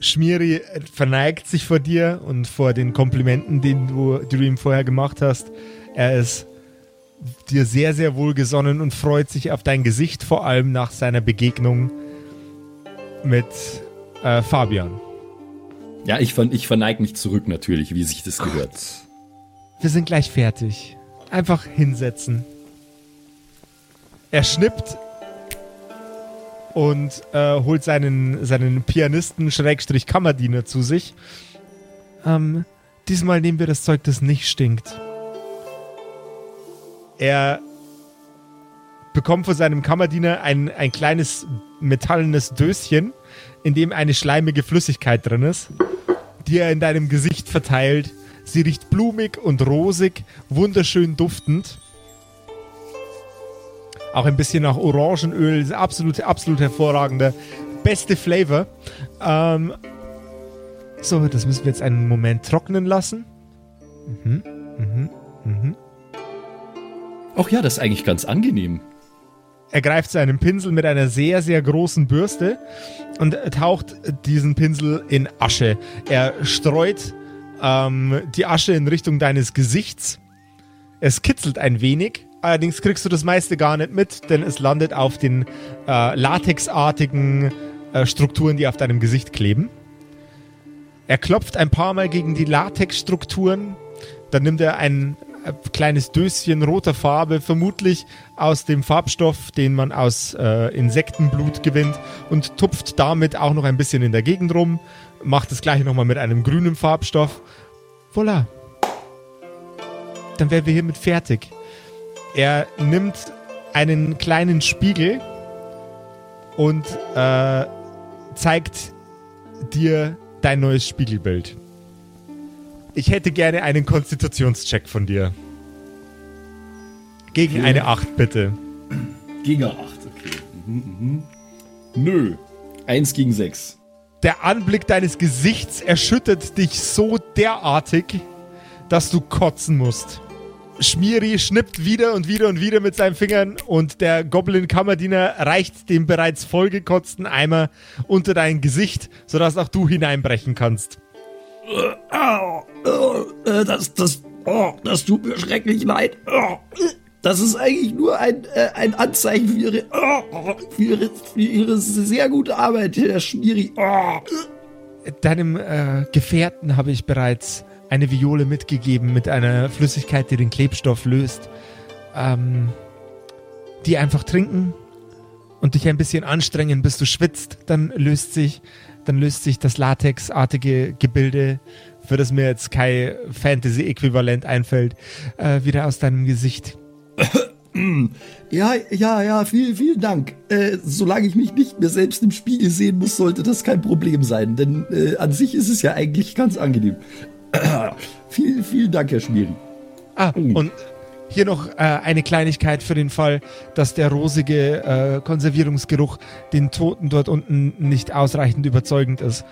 Schmiri verneigt sich vor dir und vor den Komplimenten, den du, die du ihm vorher gemacht hast. Er ist dir sehr, sehr wohlgesonnen und freut sich auf dein Gesicht, vor allem nach seiner Begegnung mit äh, Fabian. Ja, ich, ver ich verneige mich zurück natürlich, wie sich das gehört. Wir sind gleich fertig. Einfach hinsetzen. Er schnippt und äh, holt seinen, seinen Pianisten Schrägstrich Kammerdiener zu sich. Ähm, diesmal nehmen wir das Zeug, das nicht stinkt. Er bekommt von seinem Kammerdiener ein, ein kleines metallenes Döschen, in dem eine schleimige Flüssigkeit drin ist, die er in deinem Gesicht verteilt. Sie riecht blumig und rosig, wunderschön duftend. Auch ein bisschen nach Orangenöl. Absolut, absolut hervorragender. Beste Flavor. Ähm, so, das müssen wir jetzt einen Moment trocknen lassen. Mhm, mhm, mhm. Ach ja, das ist eigentlich ganz angenehm. Er greift zu einem Pinsel mit einer sehr, sehr großen Bürste und taucht diesen Pinsel in Asche. Er streut ähm, die Asche in Richtung deines Gesichts. Es kitzelt ein wenig, allerdings kriegst du das meiste gar nicht mit, denn es landet auf den äh, latexartigen äh, Strukturen, die auf deinem Gesicht kleben. Er klopft ein paar Mal gegen die Latexstrukturen, dann nimmt er ein kleines Döschen roter Farbe, vermutlich aus dem Farbstoff, den man aus äh, Insektenblut gewinnt, und tupft damit auch noch ein bisschen in der Gegend rum, macht das gleiche nochmal mit einem grünen Farbstoff. Voila. Dann wären wir hiermit fertig. Er nimmt einen kleinen Spiegel und äh, zeigt dir dein neues Spiegelbild. Ich hätte gerne einen Konstitutionscheck von dir. Gegen Okay. eine 8, bitte. Giga 8, okay. Mhm, mhm. Nö. 1 gegen 6. Der Anblick deines Gesichts erschüttert dich so derartig, dass du kotzen musst. Schmieri schnippt wieder und wieder und wieder mit seinen Fingern und der Goblin-Kammerdiener reicht den bereits vollgekotzten Eimer unter dein Gesicht, sodass auch du hineinbrechen kannst. Das, das, oh, das tut mir schrecklich leid. Oh, das ist eigentlich nur ein, äh, ein Anzeichen für ihre, oh, für ihre, für ihre sehr gute Arbeit, Herr Schmieri. Oh. Deinem äh, Gefährten habe ich bereits eine Viole mitgegeben mit einer Flüssigkeit, die den Klebstoff löst. Ähm, die einfach trinken und dich ein bisschen anstrengen, bis du schwitzt. Dann löst sich, dann löst sich das latexartige Gebilde, für das mir jetzt kein Fantasy-Äquivalent einfällt, äh, wieder aus deinem Gesicht. Ja, ja, ja, vielen, vielen Dank. Äh, solange ich mich nicht mehr selbst im Spiegel sehen muss, sollte das kein Problem sein, denn äh, an sich ist es ja eigentlich ganz angenehm. (clears throat) vielen, vielen Dank, Herr Schmieri. Ah, und hier noch äh, eine Kleinigkeit für den Fall, dass der rosige äh, Konservierungsgeruch den Toten dort unten nicht ausreichend überzeugend ist.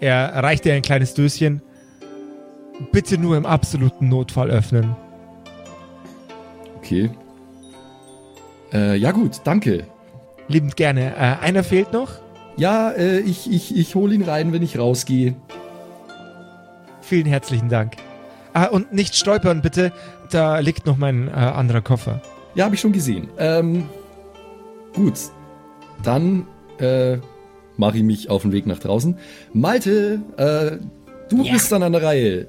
Er reicht dir ein kleines Döschen. Bitte nur im absoluten Notfall öffnen. Okay. Äh, ja gut, danke. Liebend gerne. Äh, einer fehlt noch. Ja, äh, ich, ich, ich hole ihn rein, wenn ich rausgehe. Vielen herzlichen Dank. Ah, und nicht stolpern, bitte. Da liegt noch mein äh, anderer Koffer. Ja, habe ich schon gesehen. Ähm, gut. Dann äh, mache ich mich auf den Weg nach draußen. Malte, äh, du Ja. bist dann an der Reihe.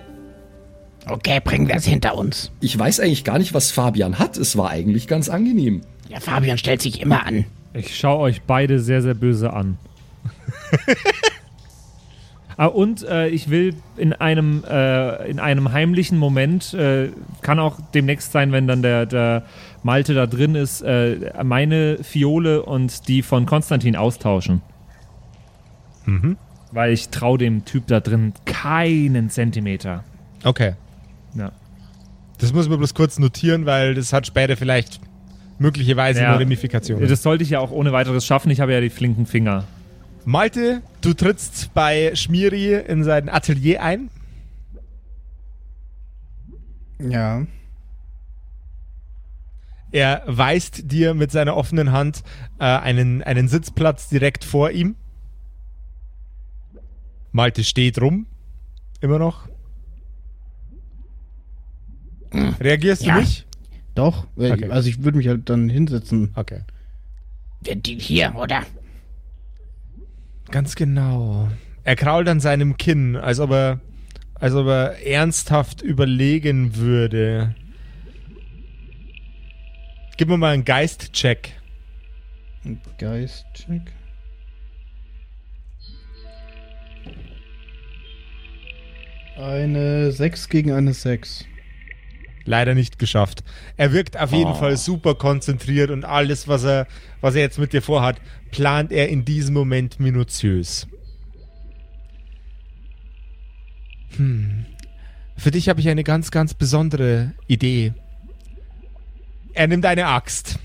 Okay, bringen wir es hinter uns. Ich weiß eigentlich gar nicht, was Fabian hat. Es war eigentlich ganz angenehm. Ja, Fabian stellt sich immer an. Ich schaue euch beide sehr, sehr böse an. (laughs) ah, und äh, ich will in einem, äh, in einem heimlichen Moment, äh, kann auch demnächst sein, wenn dann der, der Malte da drin ist, äh, meine Fiole und die von Konstantin austauschen. Weil ich traue dem Typ da drin keinen Zentimeter. Okay. Ja. Das muss man bloß kurz notieren, weil das hat später vielleicht möglicherweise Ja. eine Ramifikation. Das sollte ich ja auch ohne weiteres schaffen. Ich habe ja die flinken Finger. Malte, du trittst bei Schmiri in sein Atelier ein. Ja. Er weist dir mit seiner offenen Hand äh, einen, einen Sitzplatz direkt vor ihm. Malte steht rum. Immer noch. Reagierst Ja. du nicht? Doch. Okay. Also ich würde mich halt dann hinsetzen. Okay. Hier, oder? Ganz genau. Er krault an seinem Kinn, als ob er, als ob er ernsthaft überlegen würde. Gib mir mal einen Geist-Check. Geist-Check. Eine 6 gegen eine 6. Leider nicht geschafft. Er wirkt auf jeden Fall super konzentriert und alles, was er, was er jetzt mit dir vorhat, plant er in diesem Moment minutiös. Hm. Für dich habe ich eine ganz, ganz besondere Idee. Er nimmt eine Axt.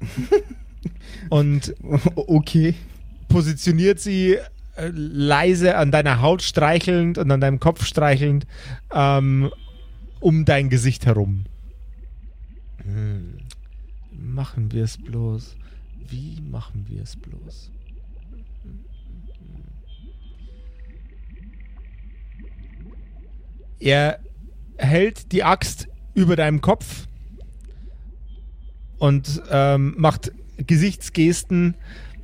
(laughs) und Okay. positioniert sie äh, leise an deiner Haut streichelnd und an deinem Kopf streichelnd ähm, um dein Gesicht herum. Hm. Machen wir es bloß. Wie machen wir es bloß? Er hält die Axt über deinem Kopf und ähm, macht Gesichtsgesten,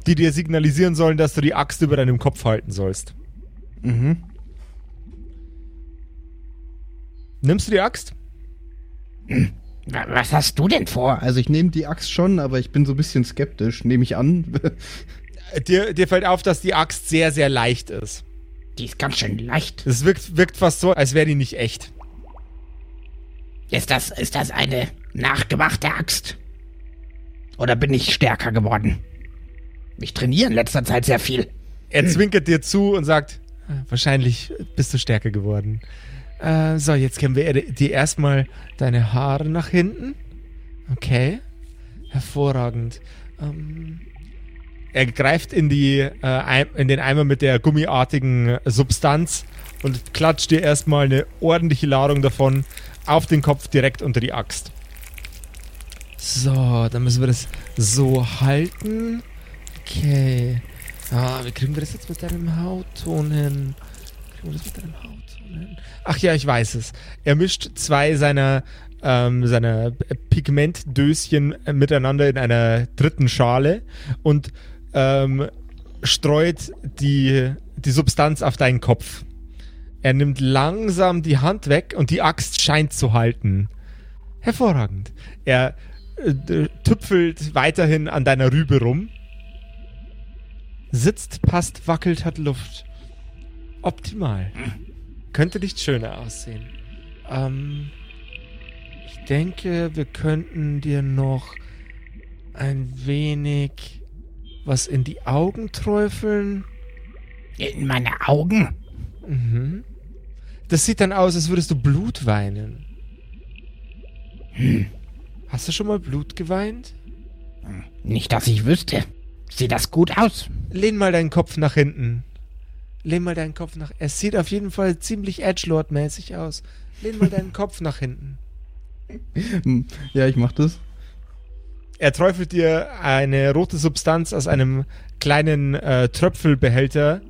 die dir signalisieren sollen, dass du die Axt über deinem Kopf halten sollst. Mhm. Nimmst du die Axt? Wa- Was hast du denn vor? Also ich nehme die Axt schon, aber ich bin so ein bisschen skeptisch, nehme ich an. (laughs) Dir, dir fällt auf, dass die Axt sehr, sehr leicht ist. Die ist ganz schön leicht. Es wirkt, wirkt fast so, als wäre die nicht echt. Ist das, ist das eine nachgemachte Axt? Oder bin ich stärker geworden? Ich trainiere in letzter Zeit sehr viel. Er zwinkert dir zu und sagt, "Ah, wahrscheinlich bist du stärker geworden. Äh, so, jetzt können wir dir erstmal deine Haare nach hinten. Okay. Hervorragend. Ähm, er greift in, die, äh, in den Eimer mit der gummiartigen Substanz und klatscht dir erstmal eine ordentliche Ladung davon auf den Kopf direkt unter die Axt. So, dann müssen wir das so halten. Okay. Ah, wie kriegen wir das jetzt mit deinem Hautton hin? Kriegen wir das mit deinem Hautton hin? Ach ja, ich weiß es. Er mischt zwei seiner, ähm, seiner Pigmentdöschen miteinander in einer dritten Schale und ähm, streut die, die Substanz auf deinen Kopf. Er nimmt langsam die Hand weg und die Axt scheint zu halten. Hervorragend. Er äh, tüpfelt weiterhin an deiner Rübe rum. Sitzt, passt, wackelt, hat Luft. Optimal. Könnte nicht schöner aussehen. Ähm, ich denke, wir könnten dir noch ein wenig was in die Augen träufeln. In meine Augen? Mhm. Das sieht dann aus, als würdest du Blut weinen. Hast du schon mal Blut geweint? Nicht, dass ich wüsste. Sieht das gut aus? Lehn mal deinen Kopf nach hinten. Lehn mal deinen Kopf nach. Es sieht auf jeden Fall ziemlich Edgelord-mäßig aus. Lehn mal deinen Kopf nach hinten. (laughs) Ja, ich mach das. Er träufelt dir eine rote Substanz aus einem kleinen äh, Tröpfelbehälter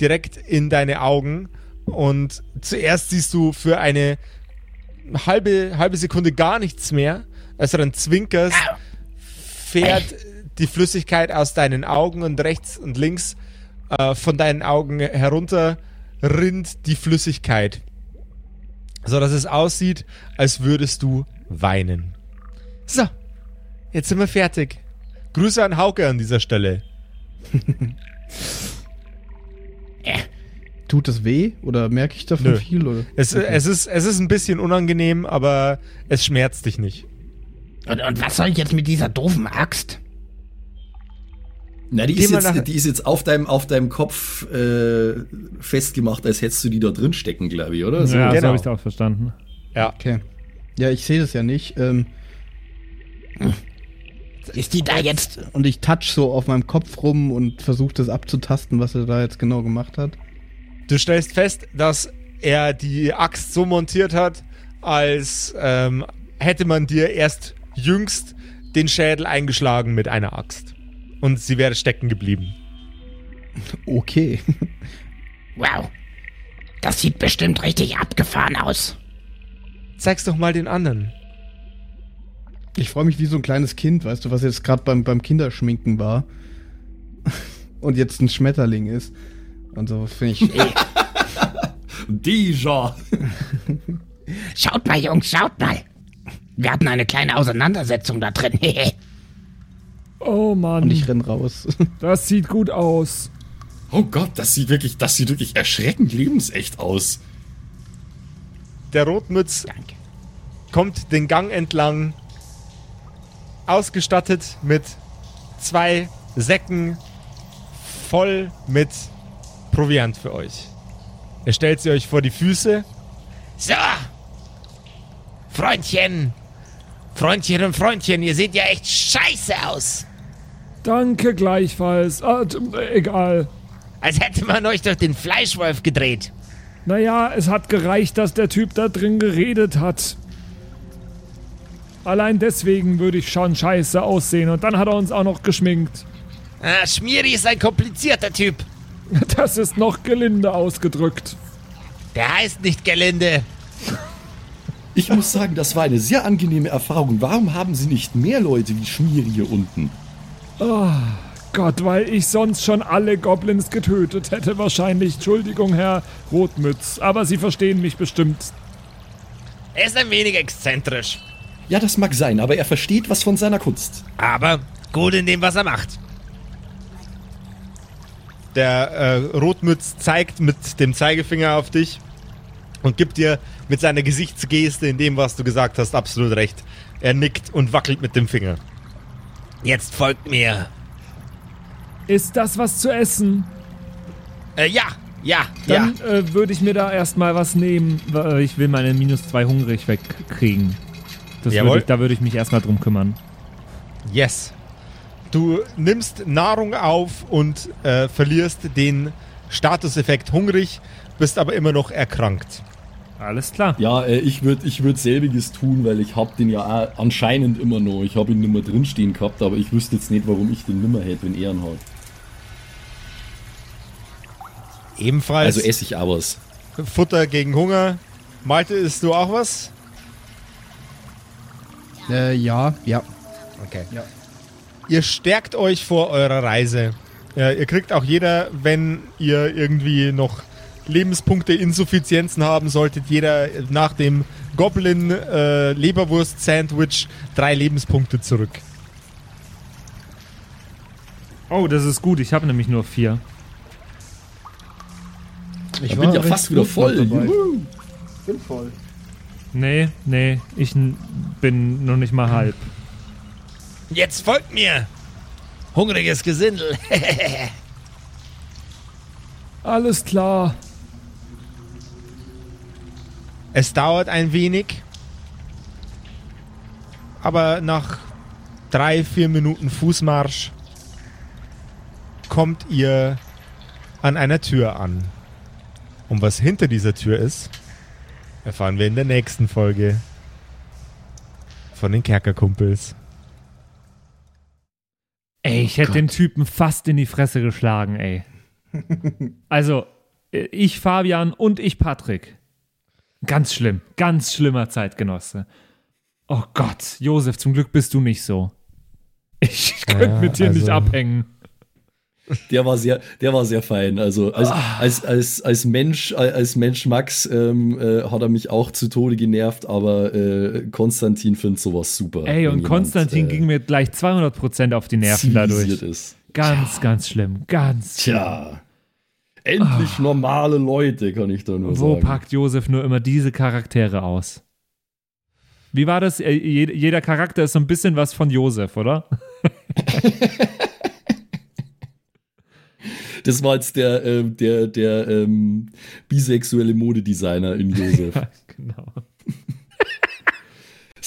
direkt in deine Augen. Und zuerst siehst du für eine halbe, halbe Sekunde gar nichts mehr. Als du dann zwinkerst, fährt die Flüssigkeit aus deinen Augen und rechts und links äh, von deinen Augen herunter rinnt die Flüssigkeit. So dass es aussieht, als würdest du weinen. So, jetzt sind wir fertig. Grüße an Hauke an dieser Stelle. (laughs) Tut das weh? Oder merke ich davon Nö. viel? Oder? Es, es, ist, es ist ein bisschen unangenehm, aber es schmerzt dich nicht. Und, und was soll ich jetzt mit dieser doofen Axt? Na, die ist, jetzt, nach- die ist jetzt auf deinem, auf deinem Kopf äh, festgemacht, als hättest du die da drin stecken, glaube ich, oder? So. ja, so genau. habe ich es auch verstanden. Ja. Okay. Ja, ich sehe das ja nicht. Ähm, Ist die da jetzt? und ich touch so auf meinem Kopf rum und versuche das abzutasten, was er da jetzt genau gemacht hat. Du stellst fest, dass er die Axt so montiert hat, als ähm, hätte man dir erst jüngst den Schädel eingeschlagen mit einer Axt. Und sie wäre stecken geblieben. Okay. Wow. Das sieht bestimmt richtig abgefahren aus. Zeig's doch mal den anderen. Ich freue mich wie so ein kleines Kind, weißt du, was jetzt gerade beim, beim Kinderschminken war. (laughs) Und jetzt ein Schmetterling ist. Und so finde ich. (laughs) Deja. Schaut mal, Jungs, schaut mal. Wir hatten eine kleine Auseinandersetzung da drin. (laughs) Oh Mann, Und ich renn raus. (laughs) das sieht gut aus. Oh Gott, das sieht wirklich, das sieht wirklich erschreckend lebensecht aus. Der Rotmütz Danke. kommt den Gang entlang, ausgestattet mit zwei Säcken voll mit Proviant für euch. Er stellt sie euch vor die Füße. So, Freundchen, Freundchen und Freundchen, ihr seht ja echt scheiße aus. Danke gleichfalls. Ah, egal. Als hätte man euch durch den Fleischwolf gedreht. Naja, es hat gereicht, dass der Typ da drin geredet hat. Allein deswegen würde ich schon scheiße aussehen und dann hat er uns auch noch geschminkt. Ah, Schmieri ist ein komplizierter Typ. (laughs) Das ist noch gelinde ausgedrückt. Der heißt nicht Gelinde. Ich muss sagen, das war eine sehr angenehme Erfahrung. Warum haben Sie nicht mehr Leute wie Schmieri hier unten? Gott, weil ich sonst schon alle Goblins getötet hätte wahrscheinlich. Entschuldigung, Herr Rotmütz, aber Sie verstehen mich bestimmt. Er ist ein wenig exzentrisch. Ja, das mag sein, aber er versteht was von seiner Kunst. Aber gut in dem, was er macht. Der äh, Rotmütz zeigt mit dem Zeigefinger auf dich und gibt dir mit seiner Gesichtsgeste in dem, was du gesagt hast, absolut recht. Er nickt und wackelt mit dem Finger. Jetzt folgt mir. Ist das was zu essen? Äh, ja, ja, Dann ja. äh, würde ich mir da erstmal was nehmen. weil Ich will meine minus zwei hungrig wegkriegen. Das Jawohl. würde ich, da würde ich mich erstmal drum kümmern. Yes. Du nimmst Nahrung auf und äh, verlierst den Statuseffekt hungrig, bist aber immer noch erkrankt. Alles klar. Ja, äh, ich würde ich würd selbiges tun, weil ich hab den ja anscheinend immer noch. Ich habe ihn nimmer drinstehen gehabt, aber ich wüsste jetzt nicht, warum ich den nimmer hätte, wenn er ihn hat. Ebenfalls Also esse ich auch was. Futter gegen Hunger. Malte, isst du auch was? Äh, ja, ja. Okay. Ja. Ihr stärkt euch vor eurer Reise. Ja, ihr kriegt auch jeder, wenn ihr irgendwie noch Lebenspunkte, Insuffizienzen haben solltet, jeder nach dem Goblin äh, Leberwurst Sandwich drei Lebenspunkte zurück. Oh, das ist gut. Ich habe nämlich nur vier. Ich bin ja fast wieder voll. Juhu. bin voll. Nee, nee, ich bin noch nicht mal halb. Jetzt folgt mir. Hungriges Gesindel. (laughs) Alles klar. Es dauert ein wenig, aber nach drei, vier Minuten Fußmarsch kommt ihr an einer Tür an. Und was hinter dieser Tür ist, erfahren wir in der nächsten Folge von den Kerkerkumpels. Ey, ich hätte den Typen fast in die Fresse geschlagen, ey. (laughs) Also, äh, ich Fabian und ich Patrick. Ganz schlimm, ganz schlimmer Zeitgenosse. Oh Gott, Josef, zum Glück bist du nicht so. Ich, (laughs) könnte Ja, mit dir nicht also- abhängen. Der war sehr, der war sehr fein. Also als, als, als, als Mensch, als Mensch Max ähm, äh, hat er mich auch zu Tode genervt, aber äh, Konstantin findet sowas super. Ey, und jemand, Konstantin äh, ging mir gleich 200% auf die Nerven dadurch. ist. Ganz, ganz schlimm, ganz schlimm. Tja. Endlich normale Leute, kann ich da nur Wo sagen. packt Josef nur immer diese Charaktere aus? Wie war das? Äh, je- Jeder Charakter ist so ein bisschen was von Josef, oder? (laughs) Das war jetzt der, ähm, der, der ähm, bisexuelle Modedesigner in Josef. (laughs) genau.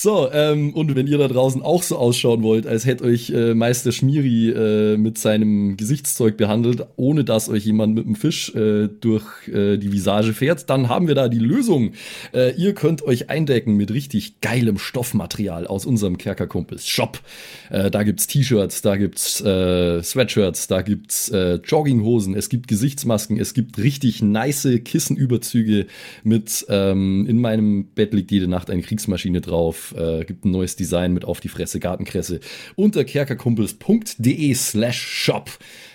So, ähm, und wenn ihr da draußen auch so ausschauen wollt, als hätte euch äh, Meister Schmiri äh, mit seinem Gesichtszeug behandelt, ohne dass euch jemand mit dem Fisch äh, durch äh, die Visage fährt, dann haben wir da die Lösung. Äh, ihr könnt euch eindecken mit richtig geilem Stoffmaterial aus unserem Kerkerkumpels Shop. Äh, da gibt's T-Shirts, da gibt's Sweatshirts, da gibt's Jogginghosen, es gibt Gesichtsmasken, es gibt richtig nice Kissenüberzüge mit ähm, in meinem Bett liegt jede Nacht eine Kriegsmaschine drauf, äh, gibt ein neues Design mit auf die Fresse Gartenkresse. Unter kerkerkumpels.de slash shop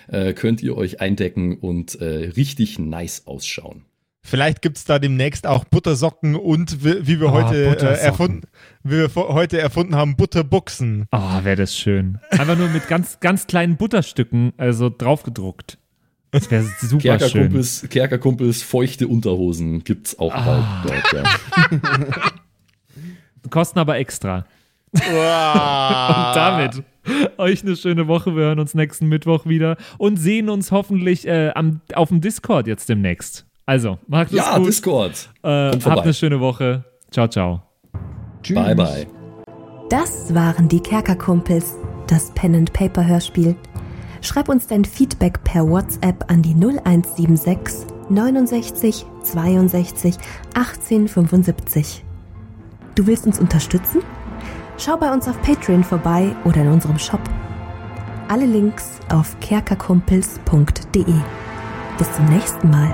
äh, könnt ihr euch eindecken und äh, richtig nice ausschauen. Vielleicht gibt es da demnächst auch Buttersocken und wie, wir Ah, heute äh, erfunden, wie wir heute erfunden haben, Butterbuchsen. Oh, wäre das schön. Einfach nur mit ganz, ganz kleinen Butterstücken, also draufgedruckt. Das wäre super schön. Kerkerkumpels, Kerkerkumpels feuchte Unterhosen gibt's auch Ah. bald. dort, ja. (laughs) Kosten aber extra. Wow. (laughs) Und damit euch eine schöne Woche. Wir hören uns nächsten Mittwoch wieder und sehen uns hoffentlich äh, am, auf dem Discord jetzt demnächst. Also, macht es ja, gut. Discord. äh, habt eine schöne Woche. Ciao, ciao. Tschüss. Bye, bye. Das waren die Kerkerkumpels, das Pen and Paper Hörspiel. Schreib uns dein Feedback per WhatsApp an die 0176 69 62 18 75. Du willst uns unterstützen? Schau bei uns auf Patreon vorbei oder in unserem Shop. Alle Links auf kerkerkumpels.de. Bis zum nächsten Mal.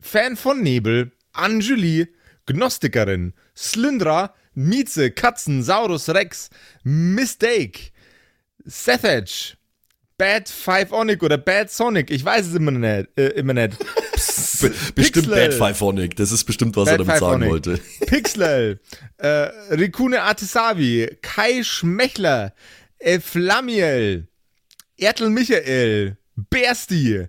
Fan von Nebel, Anjuli, Gnostikerin, Slyndra, Mieze, Katzen, Saurus Rex, Mistake, Sethage, Bad Five Onic oder Bad Sonic, ich weiß es immer nicht. Äh, immer nicht. (laughs) Be bestimmt Pixel. Bad Phyphonic, das ist bestimmt, was Bad er damit Five sagen Onic. wollte. (laughs) Pixel, äh, Rikune Artisavi, Kai Schmechler, Eflamiel, Ertel Michael, Bersti,